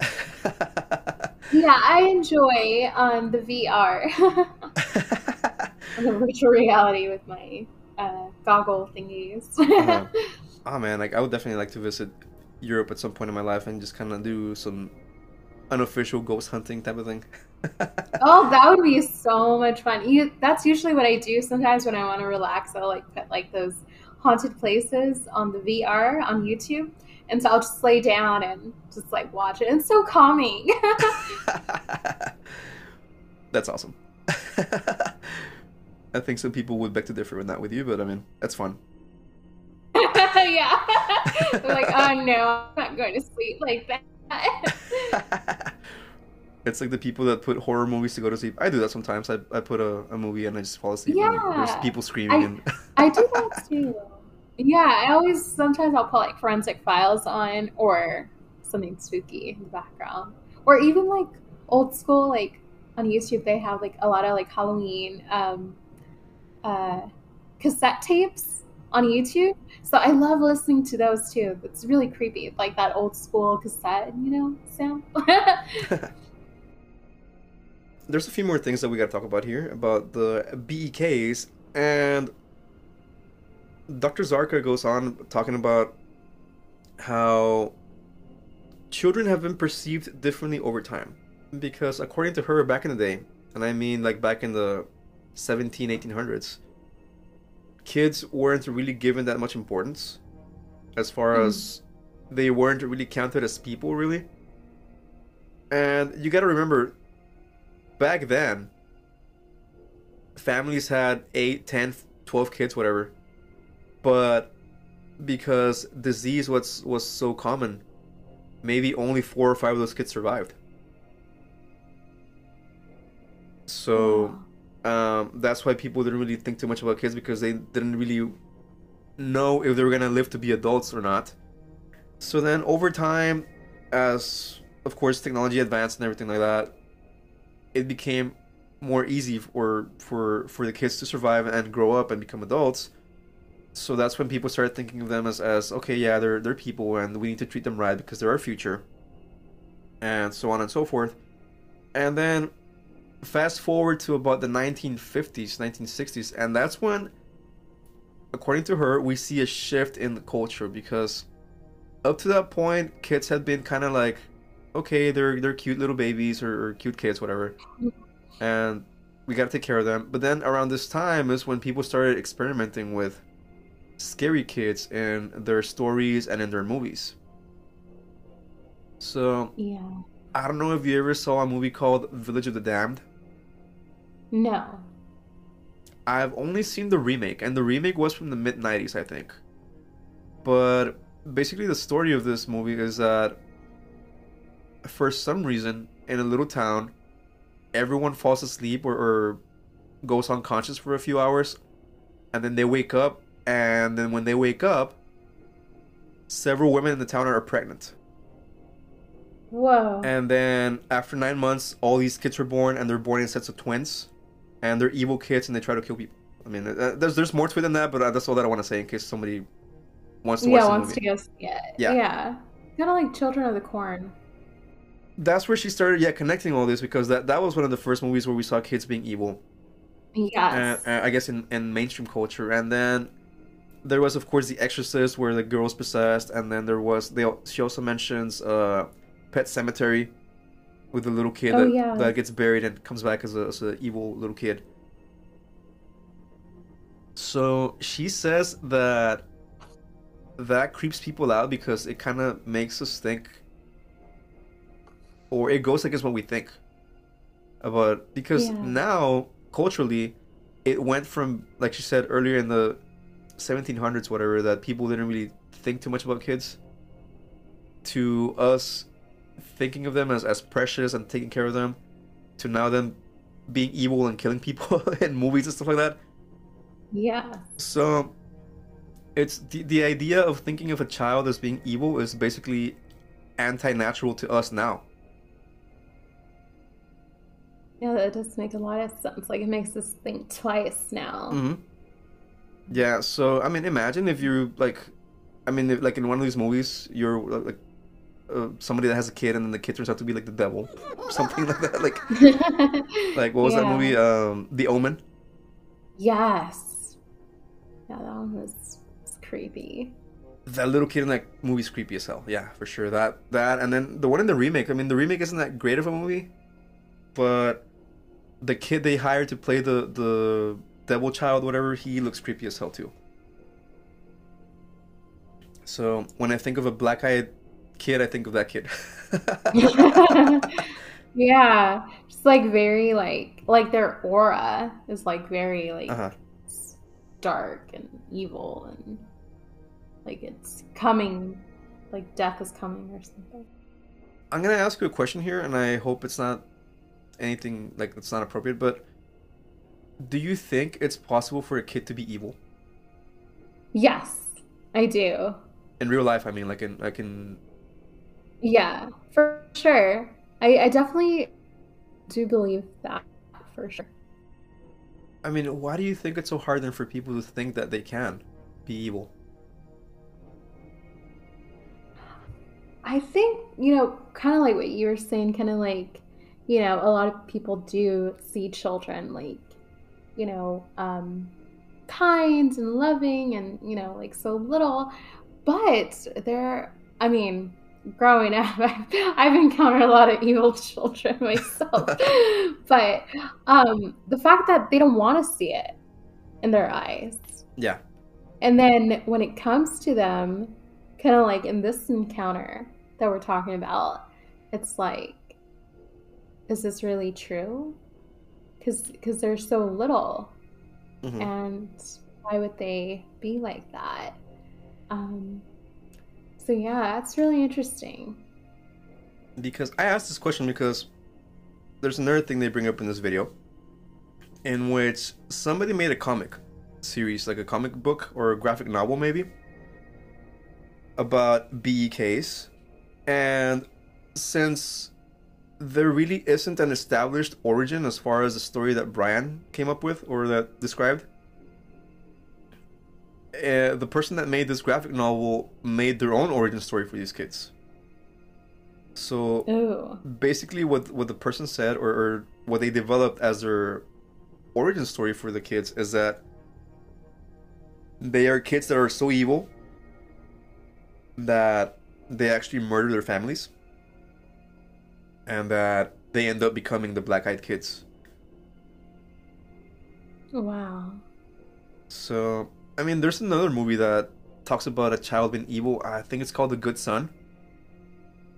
Yeah, I enjoy um, the VR, virtual reality with my uh, goggle thingies. Uh-huh. oh man, like I would definitely like to visit Europe at some point in my life and just kind of do some unofficial ghost hunting type of thing. oh, that would be so much fun. You, that's usually what I do sometimes when I want to relax. I'll like put like those haunted places on the VR on YouTube. And so I'll just lay down and just like watch it. It's so calming. That's awesome. I think some people would beg to differ with that with you, but I mean, that's fun. yeah. Like, oh no, I'm not going to sleep like that. it's like the people that put horror movies to go to sleep. I do that sometimes. I, I put a, a movie and I just fall asleep. and there's people screaming I- and I do that too. Yeah, I always sometimes I'll put like forensic files on or something spooky in the background. Or even like old school like on YouTube they have like a lot of like Halloween um uh cassette tapes on YouTube. So I love listening to those too. It's really creepy, like that old school cassette, you know, sound. there's a few more things that we got to talk about here about the BEKs and Dr. Zarka goes on talking about how children have been perceived differently over time because according to her back in the day and I mean like back in the 17 1800s kids weren't really given that much importance as far Mhm. as they weren't really counted as people really. And you got to remember back then families had 8 10 12 kids whatever. But because disease was was so common maybe only four or five of those kids survived so um, that's why people didn't really think too much about kids because they didn't really know if they were gonna live to be adults or not So then over time, as of course technology advanced and everything like that, it became more easy for for for the kids to survive and grow up and become adults. So that's when people started thinking of them as, as okay, yeah, they're they're people and we need to treat them right because they're our future. And so on and so forth. And then fast forward to about the 1950s, 1960s, and that's when according to her, we see a shift in the culture because up to that point, kids had been kind of like, okay, they're they're cute little babies or, or cute kids, whatever, and we got to take care of them. But then around this time is when people started experimenting with scary kids in their stories and in their movies. So Yeah. I don't know if you ever saw a movie called Village of the Damned. No. I've only seen the remake, and the remake was from the mid 90s, I think. But basically, the story of this movie is that for some reason, in a little town, everyone falls asleep or, or goes unconscious for a few hours, and then they wake up, and then when they wake up, several women in the town are pregnant. Whoa. And then after nine months, all these kids were born, and they're born in sets of twins, and they're evil kids, and they try to kill people. I mean, uh, there's there's more to it than that, but uh, that's all that I want to say in case somebody wants to watch yeah, the wants movie. to go see it. Yeah. Yeah. Kind of like Children of the Corn. That's where she started, yeah, connecting all this because that that was one of the first movies where we saw kids being evil, Yes. uh, uh, I guess in in mainstream culture, and then there was of course The Exorcist where the girl's possessed, and then there was they she also mentions uh, Pet Sematary with the little kid Oh, that, yeah. that gets buried and comes back as a as a evil little kid. So she says that that creeps people out because it kind of makes us think, or it goes against what we think about. Because Yeah. now culturally, it went from like she said earlier in the 1700s, whatever, that people didn't really think too much about kids, to us thinking of them as as precious and taking care of them, to now them being evil and killing people in movies and stuff like that. yeah. So it's the the idea of thinking of a child as being evil is basically anti-natural to us now. Yeah, that does make a lot of sense. Like it makes us think twice now. hmm Yeah, so I mean imagine if you like I mean if, like in one of these movies you're like uh, somebody that has a kid and then the kid turns out to be like the devil or something like that like like what was that movie um The Omen Yes. Yeah, that one was, was creepy. that little kid in that movie's creepy as hell. Yeah, for sure. That that and then the one in the remake. I mean, the remake isn't that great of a movie, but the kid they hired to play the the devil child, whatever, he looks creepy as hell too. So when I think of a black-eyed kid, I think of that kid. yeah. Just like very like like their aura is like very like uh-huh. dark and evil and like it's coming like death is coming or something. I'm gonna ask you a question here, and I hope it's not anything like that's not appropriate. But do you think it's possible for a kid to be evil Yes, I do. in real life? I mean, like in like in Yeah, for sure. I, I definitely do believe that for sure. I mean, why do you think it's so hard then for people to think that they can be evil? I think, you know, kind of like what you were saying, kind of like, you know, a lot of people do see children like, you know, um, kind and loving and, you know, like so little. But there, I mean, growing up, I've, I've encountered a lot of evil children myself. but um, the fact that they don't want to see it in their eyes. Yeah. And then when it comes to them, kind of like in this encounter that we're talking about, it's like, is this really true? Because because they're so little, hmm and why would they be like that? Um, so yeah, that's really interesting. Because I asked this question because there's another thing they bring up in this video, in which somebody made a comic series, like a comic book or a graphic novel, maybe. about BEKs, and since there really isn't an established origin as far as the story that Brian came up with or that described, uh, the person that made this graphic novel made their own origin story for these kids. So Ooh. basically, what what the person said or, or what they developed as their origin story for the kids is that they are kids that are so evil that they actually murder their families and that they end up becoming the black eyed kids. Wow. So, I mean, there's another movie that talks about a child being evil. I think it's called The Good Son.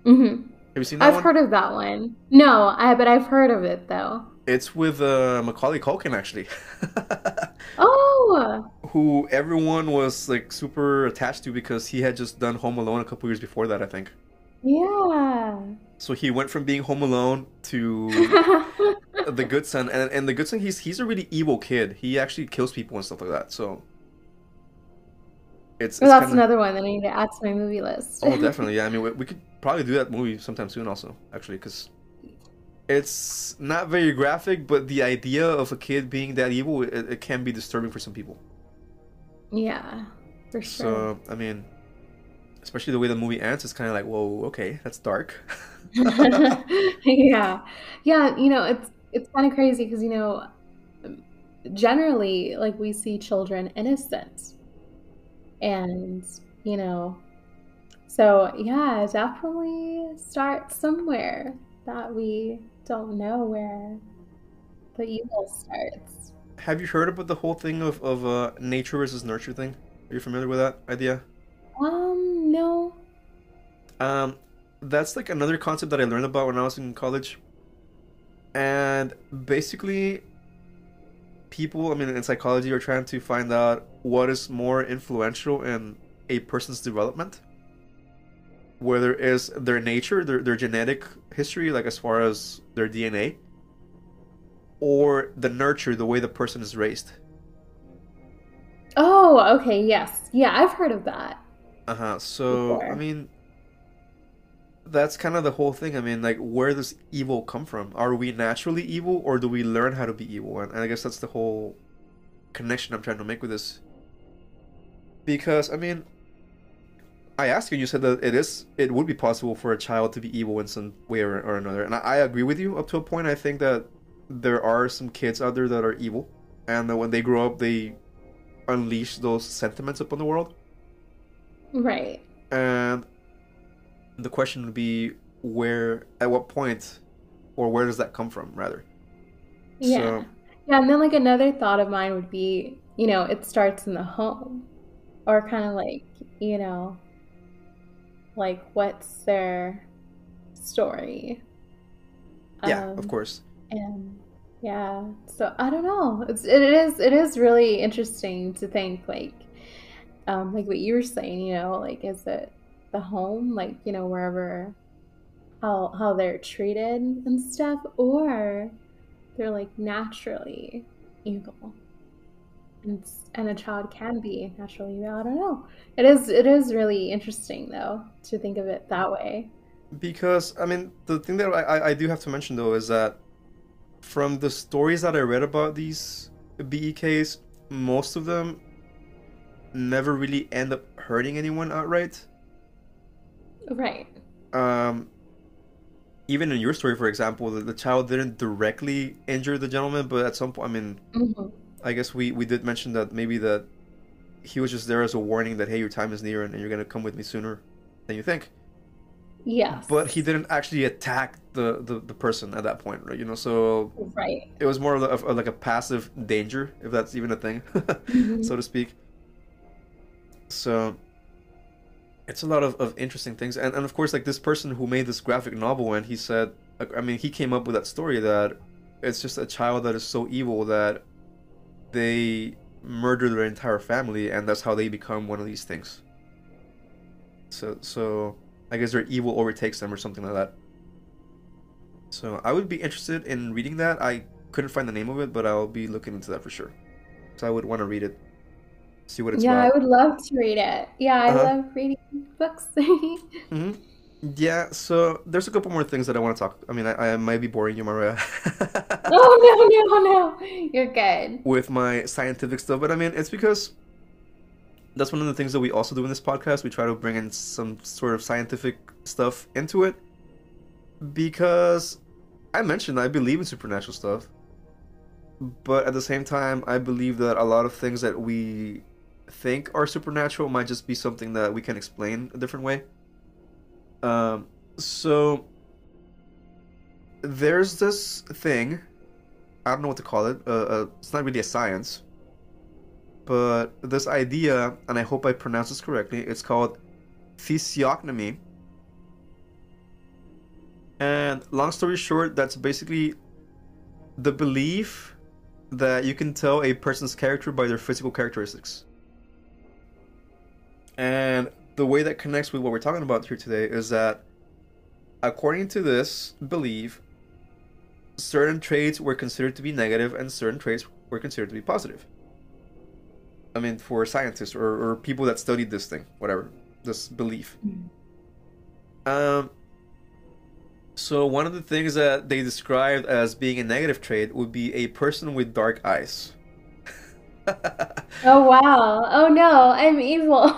hmm Have you seen that I've one? heard of that one. No, I but I've heard of it though. It's with uh, Macaulay Culkin, actually. Oh, Who everyone was like super attached to because he had just done Home Alone a couple years before that, I think. yeah. So he went from being Home Alone to the Good Son, and and the Good Son, he's he's a really evil kid. He actually kills people and stuff like that. So it's, it's Well, that's kinda- another one that I need to add to my movie list. Oh, definitely. Yeah, I mean, we, we could probably do that movie sometime soon, also, actually, because it's not very graphic, but the idea of a kid being that evil, it, it can be disturbing for some people. yeah, for sure. So, I mean, especially the way the movie ends, it's kind of like, whoa, okay, that's dark. yeah, yeah. You know, it's it's kind of crazy because you know, generally, like we see children innocent, and you know, so yeah, definitely start somewhere that we don't know where the evil starts. Have you heard about the whole thing of, of uh, nature versus nurture thing? Are you familiar with that idea? Um, no. Um, that's like another concept that I learned about when I was in college. And basically, people, I mean, in psychology, are trying to find out what is more influential in a person's development. Whether it is their nature, their, their genetic history, like as far as their DNA, or the nurture, the way the person is raised. Oh, okay, yes. Yeah, I've heard of that. Uh huh. So I mean, that's kind of the whole thing. I mean, like, where does evil come from? Are we naturally evil, or do we learn how to be evil? And, and I guess that's the whole connection I'm trying to make with this. Because I mean, I asked you, you said that it is, it would be possible for a child to be evil in some way or, or another, and I, I agree with you up to a point. I think that there are some kids out there that are evil, and that when they grow up, they unleash those sentiments upon the world. Right. And the question would be where, at what point, or where does that come from, rather? Yeah. So, Yeah, and then like another thought of mine would be, you know, it starts in the home. Or kind of like, you know, like what's their story? yeah, Um, of course. And yeah, so I don't know. It's it is it is really interesting to think like um like what you were saying, you know, like is it the home, like, you know, wherever how how they're treated and stuff, or they're like naturally evil. And and a child can be naturally evil. I don't know. It is it is really interesting though to think of it that way. Because, I mean, the thing that I, I- do have to mention, though, is that from the stories that I read about these BEKs, most of them never really end up hurting anyone outright. Right. um, even in your story, for example, the, the child didn't directly injure the gentleman, but at some point, I mean, hmm I guess we, we did mention that maybe that he was just there as a warning that hey, your time is near and, and you're gonna come with me sooner than you think. Yeah. But he didn't actually attack the, the, the person at that point, right? You know, so Right. it was more of, a, of like a passive danger, if that's even a thing, Mhm. so to speak. So it's a lot of, of interesting things, and and of course, like this person who made this graphic novel, and he said, I mean, he came up with that story that it's just a child that is so evil that they murder their entire family, and that's how they become one of these things. So so I guess their evil overtakes them or something like that. So I would be interested in reading that. I couldn't find the name of it, but I'll be looking into that for sure. So I would want to read it. See what it's like. yeah, about. I would love to read it. Yeah, I Uh-huh. love reading books. hmm Yeah, so there's a couple more things that I want to talk. I mean, I, I might be boring you, Mariah, oh no, no, no. You're good. with my scientific stuff, but I mean, it's because that's one of the things that we also do in this podcast. We try to bring in some sort of scientific stuff into it because I mentioned I believe in supernatural stuff, but at the same time, I believe that a lot of things that we think are supernatural might just be something that we can explain a different way. Um, so there's this thing. I don't know what to call it. Uh, uh, it's not really a science, but this idea, and I hope I pronounce this correctly. It's called physiognomy. And long story short, that's basically the belief that you can tell a person's character by their physical characteristics. And the way that connects with what we're talking about here today is that, according to this belief, certain traits were considered to be negative and certain traits were considered to be positive. I mean, for scientists or, or people that studied this thing, whatever, this belief. Um, so one of the things that they described as being a negative trait would be a person with dark eyes. Oh wow. Oh no, I'm evil.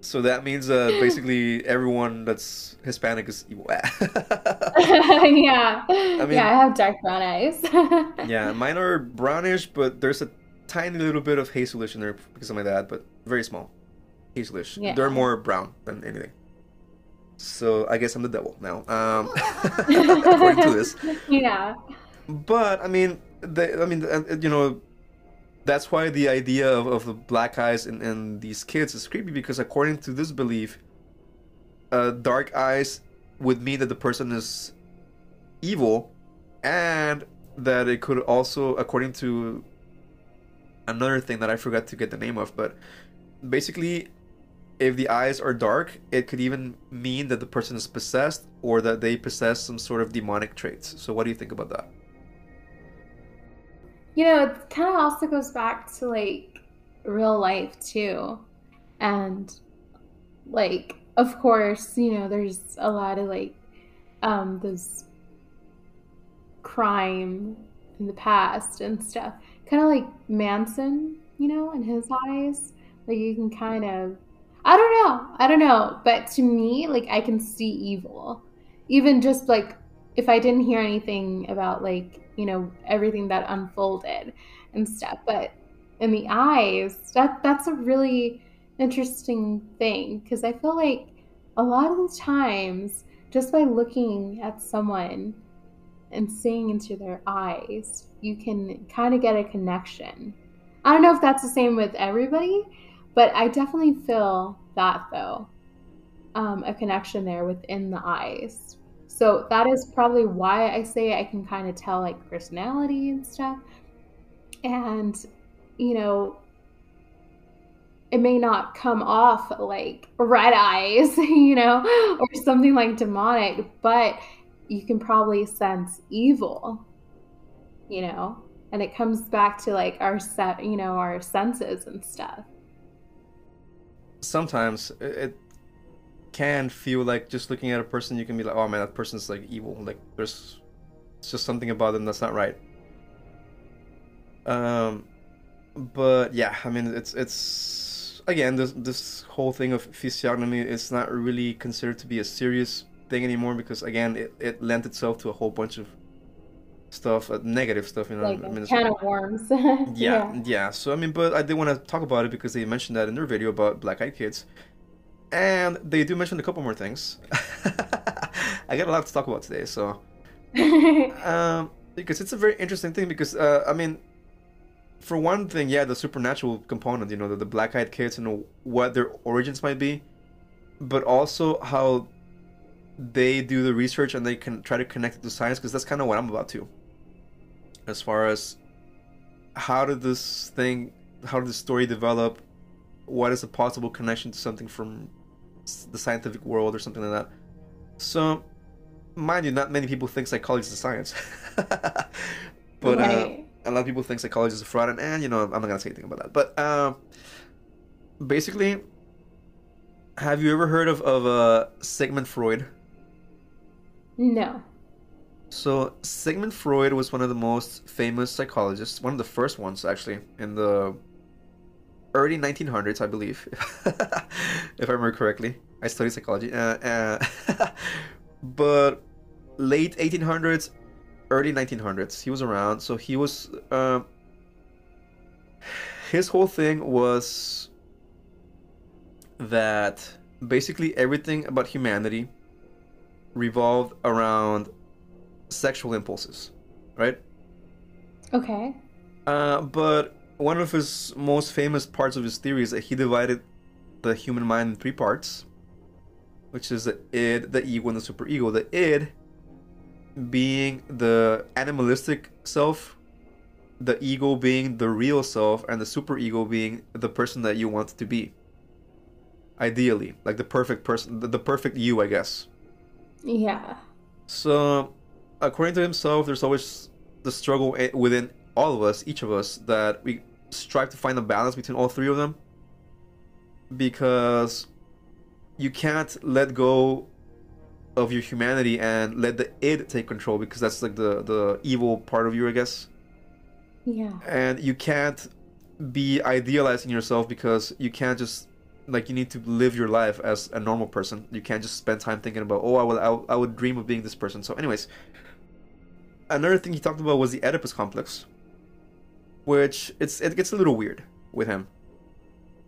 so that means uh, basically everyone that's Hispanic is evil. yeah. mean- yeah, I have dark brown eyes. yeah, mine are brownish, but there's a tiny little bit of hazelish in there because of my dad, but very small. Hazelish. Yeah. They're more brown than anything. So I guess I'm the devil now. Um, according to this. Yeah. But I mean, they, I mean, uh, you know, that's why the idea of, of the black eyes and, in these kids is creepy because according to this belief, uh, dark eyes would mean that the person is evil, and that it could also, according to another thing that I forgot to get the name of, but basically, if the eyes are dark, it could even mean that the person is possessed or that they possess some sort of demonic traits. So, what do you think about that? You know, it kind of also goes back to like real life too. And like, of course, you know, there's a lot of like um those crime in the past and stuff. Kind of like Manson, you know, in his eyes. Like you can kind of I don't know. I don't know, but to me, like I can see evil. Even just like if I didn't hear anything about like, you know, everything that unfolded and stuff, but in the eyes, that that's a really interesting thing because I feel like a lot of the times just by looking at someone and seeing into their eyes, you can kind of get a connection. I don't know if that's the same with everybody, but I definitely feel that though um, a connection there within the eyes. So that is probably why I say I can kind of tell like personality and stuff. And, you know, it may not come off like red eyes, you know, or something like demonic, but you can probably sense evil, you know, and it comes back to like our set, you know, our senses and stuff. sometimes it can feel like just looking at a person you can be like oh man that person's like evil like there's it's just something about them that's not right um but yeah i mean it's it's again this this whole thing of physiognomy is not really considered to be a serious thing anymore because again it, it lent itself to a whole bunch of stuff uh, negative stuff you know Like I mean, can of worms. yeah, yeah. So I mean, but I did want to talk about it because they mentioned that in their video about Black Eyed Kids, and they do mention a couple more things. I got a lot to talk about today, so um, because it's a very interesting thing. Because uh, I mean, for one thing, yeah, the supernatural component, you know, the, the Black Eyed Kids and what their origins might be, but also how they do the research and they can try to connect it to science. Because that's kind of what I'm about to. As far as how did this thing how did the story develop what is a possible connection to something from the scientific world or something like that so mind you not many people think psychology is a science but uh, a lot of people think psychology is a fraud, and, and you know I'm not gonna say anything about that. But uh, basically, have you ever heard of of uh, Sigmund Freud? No. So Sigmund Freud was one of the most famous psychologists, one of the first ones actually in the early 1900s, I believe, if I remember correctly. I studied psychology, uh, uh, but late 1800s, early 1900s, he was around. So he was. Uh, his whole thing was that basically everything about humanity revolved around sexual impulses, right? Okay. Uh, but one of his most famous parts of his theory is that he divided the human mind in three parts, which is the id, the ego, and the superego. The id being the animalistic self, the ego being the real self, and the superego being the person that you want to be. Ideally, like the perfect person, the, perfect you, I guess. Yeah. So, according to himself, there's always the struggle eh, within all of us, each of us, that we strive to find a balance between all three of them. Because you can't let go of your humanity and let the id take control because that's like the the evil part of you, I guess. Yeah. And you can't be idealizing yourself because you can't just like you need to live your life as a normal person. You can't just spend time thinking about oh I will I, I would dream of being this person. So, anyways, another thing he talked about was the Oedipus complex, which it's it gets a little weird with him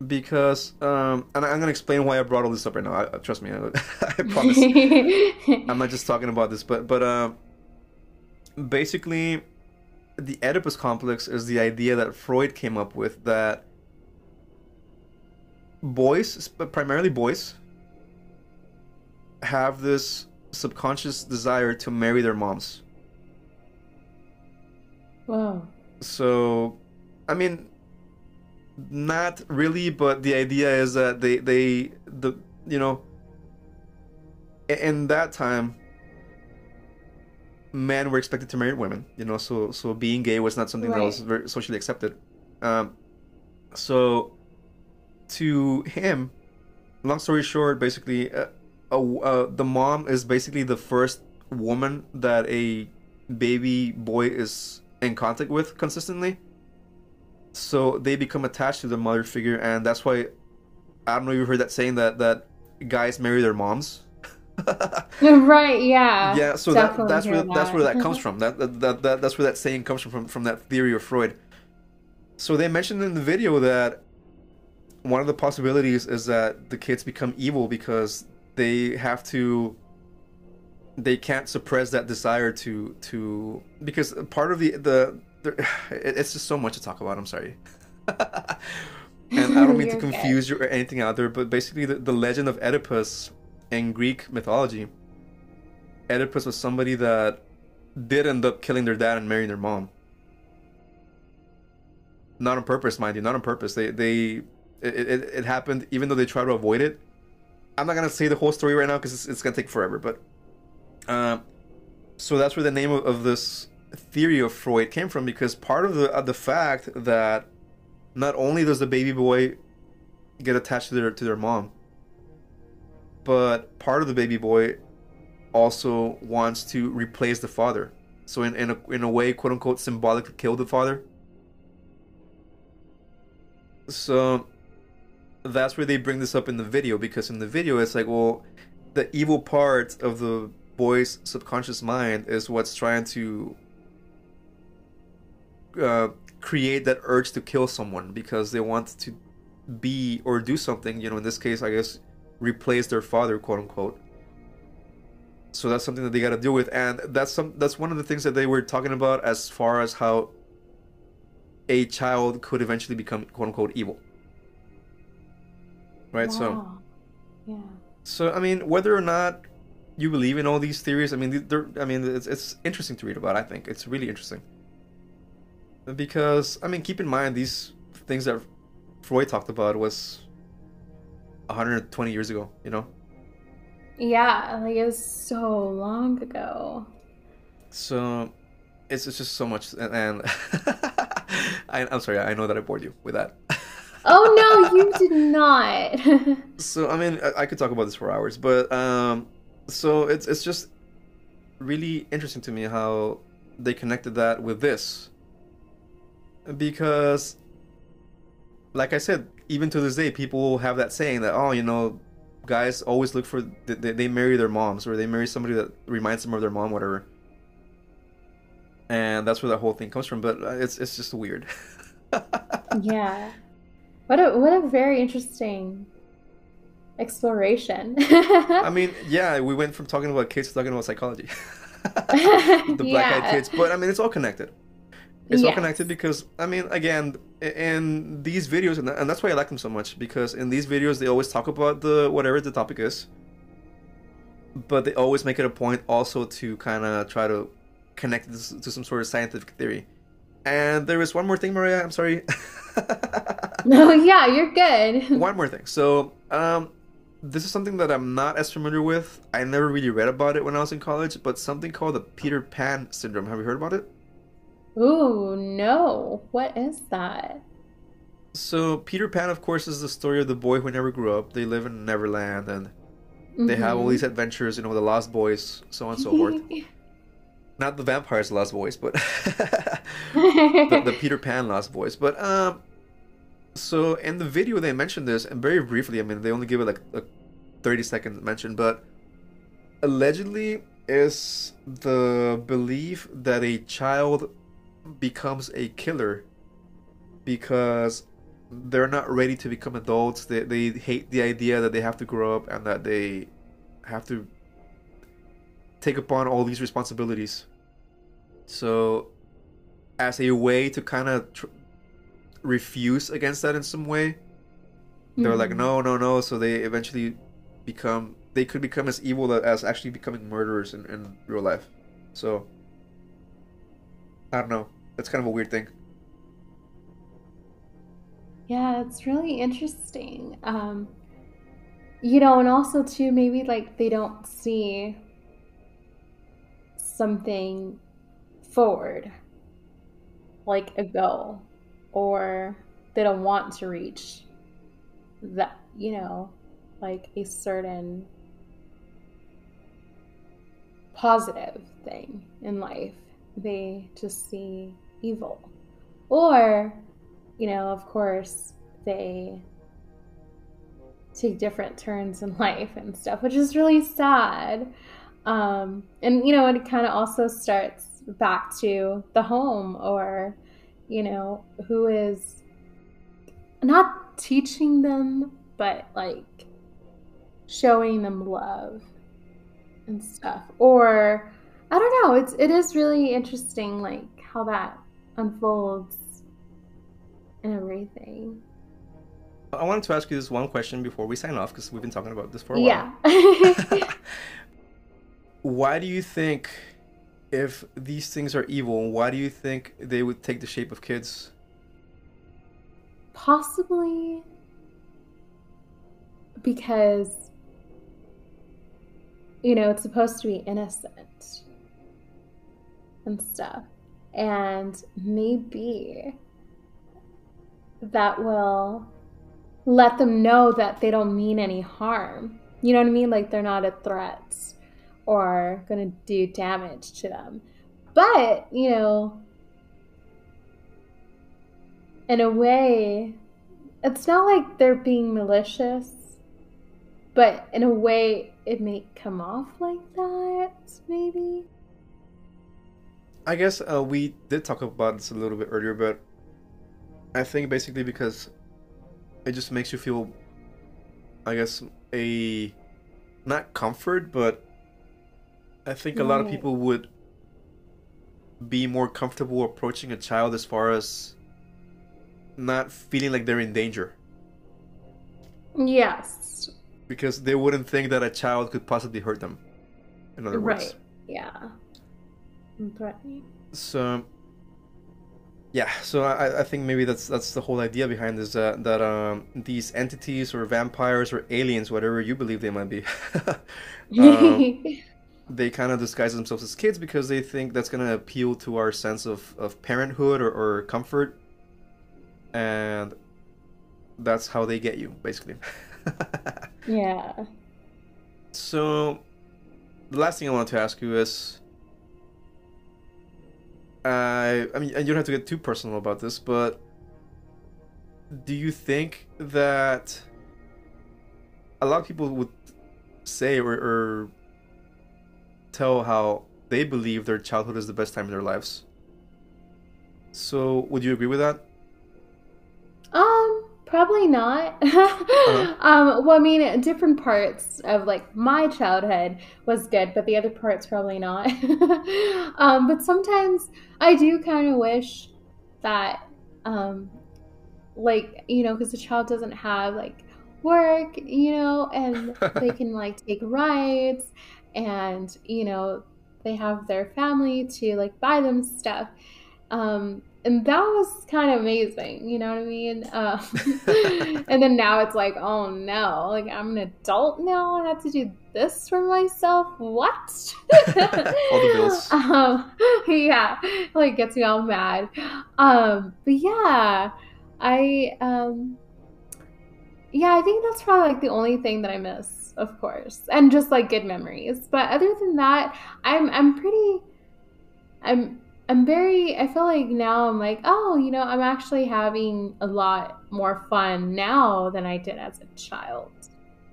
because um and I'm gonna explain why I brought all this up right now. I, trust me, I, I promise. I'm not just talking about this, but but um, basically, the Oedipus complex is the idea that Freud came up with that boys, but primarily boys, have this subconscious desire to marry their moms. Whoa. So, I mean, not really, but the idea is that they they the you know in that time men were expected to marry women you know so so being gay was not something that was very socially accepted. Um so to him long story short basically uh, uh, uh, the mom is basically the first woman that a baby boy is in contact with consistently so they become attached to the mother figure and that's why i don't know if you've heard that saying that that guys marry their moms Right. Yeah. yeah so that, that's where hear that's where that comes from that, that, that, that that's where that saying comes from, from from that theory of freud so they mentioned in the video that one of the possibilities is that the kids become evil because they have to they can't suppress that desire to to because part of the the, the it, it's just so much to talk about i'm sorry. And i don't mean to confuse you or anything out there but basically the, the legend of oedipus in greek mythology oedipus was somebody that did end up killing their dad and marrying their mom. Not on purpose mind you not on purpose. They they it, it, it happened even though they tried to avoid it. I'm not gonna say the whole story right now because it's, it's gonna take forever but um so that's where the name of, of this theory of freud came from because part of the the fact that not only does the baby boy get attached to their to their mom but part of the baby boy also wants to replace the father. So in, in a in a way quote unquote symbolically kill the father. So that's where they bring this up in the video because in the video it's like well the evil part of the boy's subconscious mind is what's trying to uh, create that urge to kill someone because they want to be or do something you know in this case i guess replace their father quote unquote. So that's something that they got to deal with and that's some that's one of the things that they were talking about as far as how a child could eventually become quote unquote evil. Right so Yeah. so I mean, whether or not you believe in all these theories, I mean, they're, I mean, it's, it's interesting to read about. I think it's really interesting because I mean, keep in mind these things that Freud talked about was 120 years ago. You know, Yeah. Like it was so long ago. so it's, it's just so much, and, and I, I'm sorry, I know that I bored you with that. oh no, you did not. so I mean, I, I, could talk about this for hours, but um, so it's it's just really interesting to me how they connected that with this, because, like I said, even to this day, people have that saying that oh, you know, guys always look for they, they marry their moms or they marry somebody that reminds them of their mom, whatever. And that's where that whole thing comes from. But uh, it's it's just weird. yeah, what a what a very interesting exploration. I mean, yeah, we went from talking about kids to talking about psychology. the black eyed kids, but I mean, it's all connected. It's yes. all connected because I mean, again, in these videos, and that's why I like them so much because in these videos they always talk about the whatever the topic is, but they always make it a point also to kind of try to connect this to some sort of scientific theory. And there is one more thing, Mariah. I'm sorry. no, yeah, you're good. one more thing. So, um, this is something that I'm not as familiar with. I never really read about it when I was in college, but something called the Peter Pan syndrome. Have you heard about it? Ooh, no. What is that? So, Peter Pan, of course, is the story of the boy who never grew up. They live in Neverland and mm-hmm. they have all mm-hmm. these adventures, you know, the Lost Boys, so on and so forth. Not the vampires Lost Boys, but the, the Peter Pan Lost Boys. But um, so in the video they mentioned this, and very briefly. I mean, they only give it like a thirty second mention, but allegedly is the belief that a child becomes a killer because they're not ready to become adults. They they hate the idea that they have to grow up and that they have to take upon all these responsibilities. So, as a way to kind of tr- refuse against that in some way, they're mm-hmm. like, no, no, no. So they eventually become, they could become as evil as actually becoming murderers in, in real life. So, I don't know. That's kind of a weird thing. Yeah, it's really interesting. Um, you know, and also too, maybe like they don't see something forward, like a goal, or they don't want to reach that, you know, like a certain positive thing in life. They just see evil. Or, you know, of course, they take different turns in life and stuff, which is really sad. Um, and, you know, it kind of also starts back to the home or, you know, who is not teaching them, but like showing them love and stuff. Or, I don't know, it's, it is really interesting, like how that unfolds and everything. I wanted to ask you this one question before we sign off because we've been talking about this for a while. Yeah. why do you think if these things are evil, why do you think they would take the shape of kids? Possibly because you know, it's supposed to be innocent and stuff. And maybe that will let them know that they don't mean any harm. You know what I mean? Like they're not a threat or going to do damage to them. But, you know, in a way, it's not like they're being malicious, but in a way, it may come off like that, maybe. I guess uh, we did talk about this a little bit earlier, but I think basically because it just makes you feel, I guess, a not comfort, but I think a lot of people would be more comfortable approaching a child as far as not feeling like they're in danger. Yes. Because they wouldn't think that a child could possibly hurt them. In other words. Right. Yeah. Threatening. So yeah, so I, I think maybe that's that's the whole idea behind this uh, that um, these entities or vampires or aliens, whatever you believe they might be, um, they kind of disguise themselves as kids because they think that's going to appeal to our sense of, of parenthood or, or comfort. And that's how they get you, basically. yeah. So, the last thing I wanted to ask you is uh, I mean, and you don't have to get too personal about this, but do you think that a lot of people would say or, or tell how they believe their childhood is the best time in their lives? So, would you agree with that? Um, probably not. uh-huh. um, well, I mean, different parts of like my childhood was good, but the other parts probably not. um, but sometimes I do kind of wish that, um, like you know, because the child doesn't have like work, you know, and they can like take rides, and you know, they have their family to like buy them stuff. Um, and that was kind of amazing you know what i mean? Uh, and then now it's like oh no like i'm an adult now i have to do this for myself? What? All the bills. Um, yeah like gets me all mad. Um but yeah i um yeah i think that's probably like the only thing that i miss of course and just like good memories but other than that i'm i'm pretty i'm I'm very, I feel like now I'm like, oh, you know, I'm actually having a lot more fun now than I did as a child.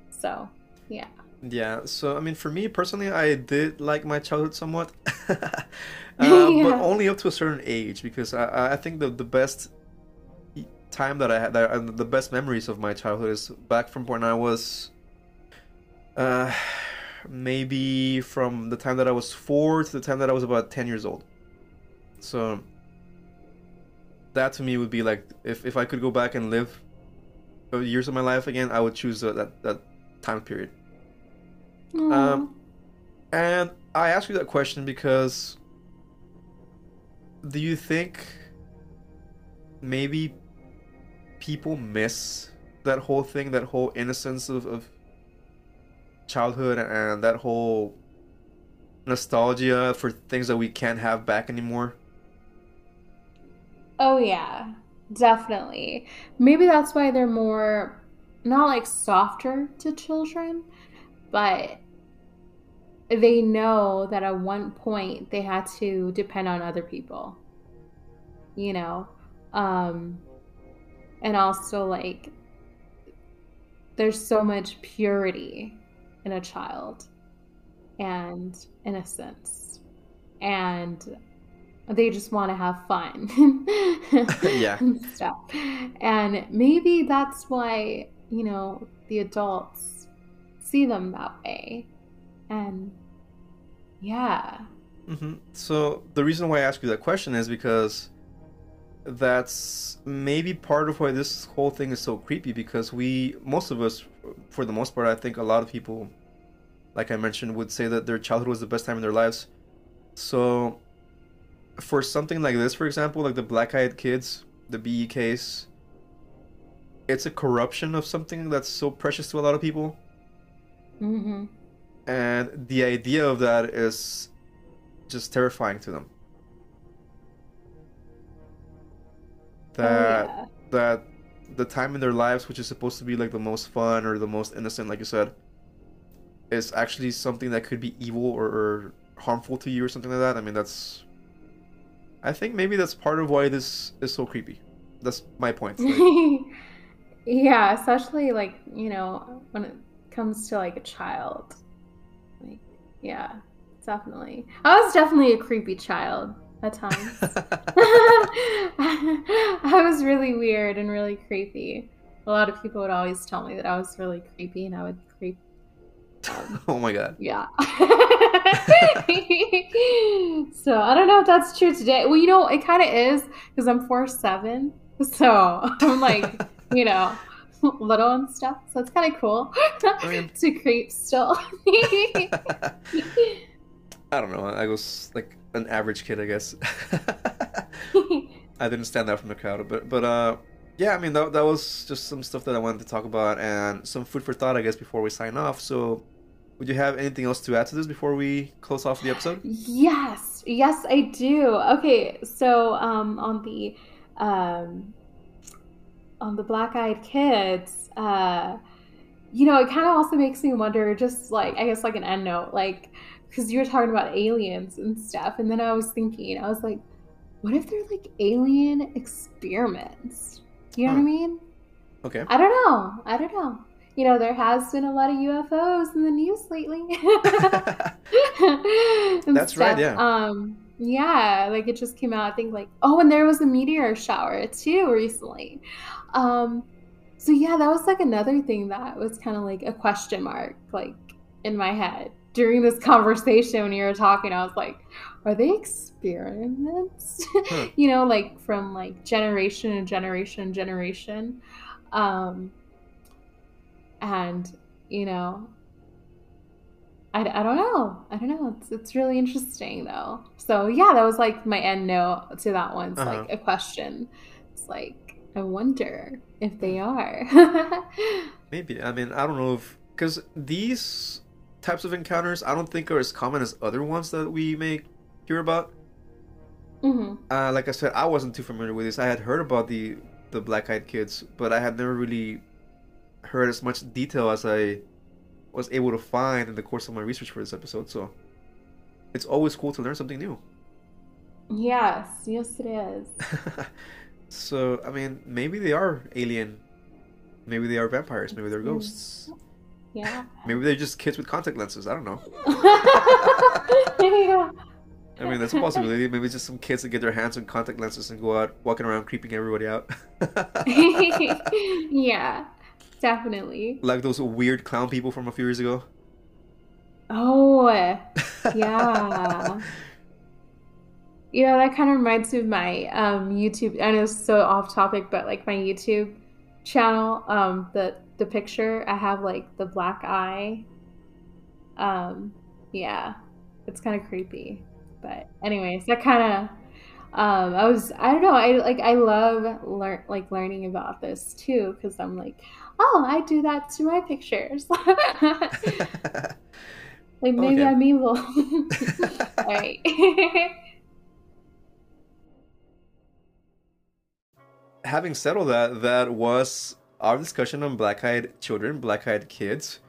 So, yeah. Yeah. So, I mean, for me personally, I did like my childhood somewhat, uh, yeah. but only up to a certain age because I, I think the, the best time that I had, that, the best memories of my childhood is back from when I was, uh, maybe from the time that I was four to the time that I was about 10 years old. So that to me would be like if, if I could go back and live years of my life again, I would choose that that, that time period. Um, and I ask you that question because do you think maybe people miss that whole thing, that whole innocence of, of childhood and that whole nostalgia for things that we can't have back anymore? Oh yeah, definitely. Maybe that's why they're more not like softer to children, but they know that at one point they had to depend on other people. You know, um and also like there's so much purity in a child and innocence. And they just want to have fun. Yeah. And stuff. And maybe that's why you know the adults see them that way. And yeah. Mm-hmm. so the reason why i ask you that question is because that's maybe part of why this whole thing is so creepy because we most of us for the most part i think a lot of people like i mentioned would say that their childhood was the best time in their lives so for something like this, for example, like the Black Eyed Kids, the BEKs, it's a corruption of something that's so precious to a lot of people. Mm-hmm. And the idea of that is just terrifying to them. Oh, that oh, yeah. that the time in their lives, which is supposed to be like the most fun or the most innocent, like you said, is actually something that could be evil or, or harmful to you or something like that. I mean, that's I think maybe that's part of why this is so creepy. That's my point. Like, yeah, especially like, you know, when it comes to like a child. Like, yeah, definitely. I was definitely a creepy child at times. I was really weird and really creepy. A lot of people would always tell me that I was really creepy and I would creep um, oh my god. Yeah. so I don't know if that's true today. Well, you know, it kind of is because I'm four seven, so I'm like, you know, little and stuff. So it's kind of cool to creep still. I don't know. I was like an average kid, I guess. I didn't stand out from the crowd, but but uh, yeah. I mean, that that was just some stuff that I wanted to talk about and some food for thought, I guess, before we sign off. So would you have anything else to add to this before we close off the episode? Yes, yes, I do. Okay, so um, on the um, on the Black Eyed Kids, uh, you know, it kind of also makes me wonder, just like I guess like an end note, like because you were talking about aliens and stuff, and then I was thinking, I was like, what if they're like alien experiments? You know Huh. what I mean? Okay. I don't know. I don't know. You know, there has been a lot of UFOs in the news lately. That's right, yeah. Um, yeah, like it just came out. I think like oh, and there was a meteor shower too recently. Um, so yeah, that was like another thing that was kind of like a question mark, like in my head during this conversation when you were talking. I was like, are they experiments? Huh. you know, like from like generation and generation and generation. Um, and you know, I, I don't know. I don't know. It's, it's really interesting though. So yeah, that was like my end note to that one. It's Uh-huh. like a question. It's like I wonder if they are. Maybe. I mean, I don't know if because these types of encounters, I don't think are as common as other ones that we may hear about. hmm Uh, like I said, I wasn't too familiar with this. I had heard about the the Black Eyed Kids, but I had never really heard as much detail as I was able to find in the course of my research for this episode. So it's always cool to learn something new. Yes, yes, it is. so I mean, maybe they are alien. Maybe they are vampires. Maybe they're Mm. ghosts. Yeah. Maybe they're just kids with contact lenses. I don't know. yeah. I mean, that's a possibility. Maybe it's just some kids that get their hands on contact lenses and go out walking around creeping everybody out. yeah, definitely. like those weird clown people from a few years ago. Oh, yeah. You know, that kind of reminds me of my um, YouTube. I know it's so off topic, but like my YouTube channel, um, the the picture I have like the black eye. Um, yeah, it's kind of creepy. But anyways, that kind of um, I was I don't know I like I love learn like learning about this too because I'm like oh I do that to my pictures. Like maybe Okay. I'm evil. All right. Having said all that, that was our discussion on black-eyed children, black-eyed kids.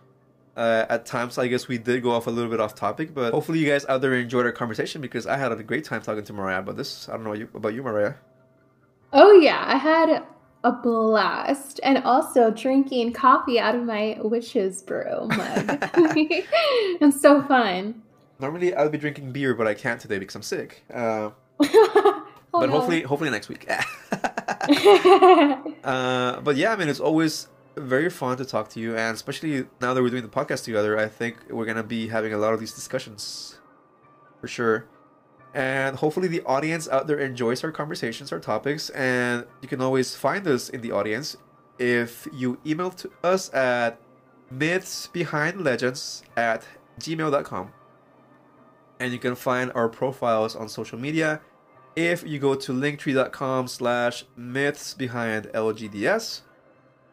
Uh, at times, I guess we did go off a little bit off topic, but hopefully, you guys out there enjoyed our conversation because I had a great time talking to Mariah about this. I don't know you, about you, Mariah. oh yeah, I had a blast, and also drinking coffee out of my witch's brew mug. it's so fun. Normally, I'll be drinking beer, but I can't today because I'm sick. Uh, Oh, but no. hopefully, hopefully next week. Uh, but yeah, I mean, it's always very fun to talk to you, and especially now that we're doing the podcast together, I think we're gonna be having a lot of these discussions for sure. And hopefully, the audience out there enjoys our conversations, our topics, and you can always find us in the audience if you email to us at mythsbehindlegends at gmail.com. And you can find our profiles on social media if you go to linktree.com slash myths behind lgds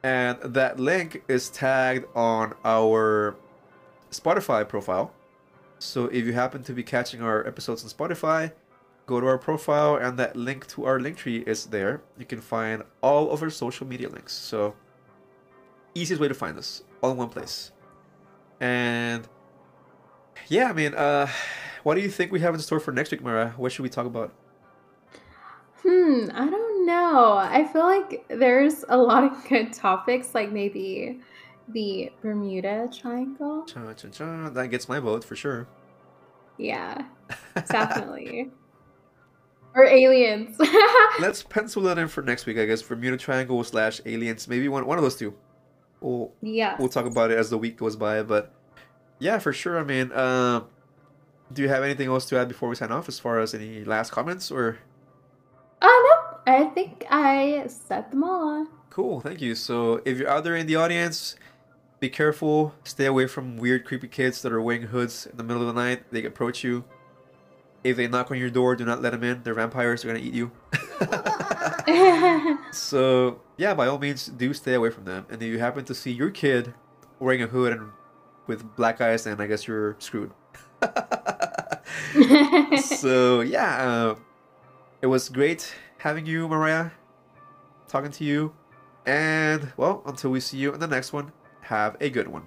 and that link is tagged on our spotify profile. So if you happen to be catching our episodes on spotify go to our profile and that link to our Linktree is there. You can find all of our social media links. So easiest way to find us all in one place. And yeah i mean uh what do you think we have in store for next week mara? What should we talk about Hmm, I don't know. I feel like there's a lot of good topics, like maybe the Bermuda Triangle. Cha, cha, cha. That gets my vote for sure. Yeah, definitely. or aliens. Let's pencil that in for next week, I guess. Bermuda Triangle slash aliens. Maybe one one of those two. We'll yeah. we'll talk about it as the week goes by. But yeah, for sure. I mean, uh, do you have anything else to add before we sign off? As far as any last comments or Oh no, I think I set them all. cool? Thank you. So if you're out there in the audience, be careful. Stay away from weird, creepy kids that are wearing hoods in the middle of the night. They approach you. If they knock on your door, do not let them in. They're vampires. They're gonna eat you. So yeah, by all means, do stay away from them. And if you happen to see your kid wearing a hood and with black eyes, and I guess you're screwed. so yeah, uh, it was great having you, Mariah, talking to you, and well, until we see you in the next one, have a good one.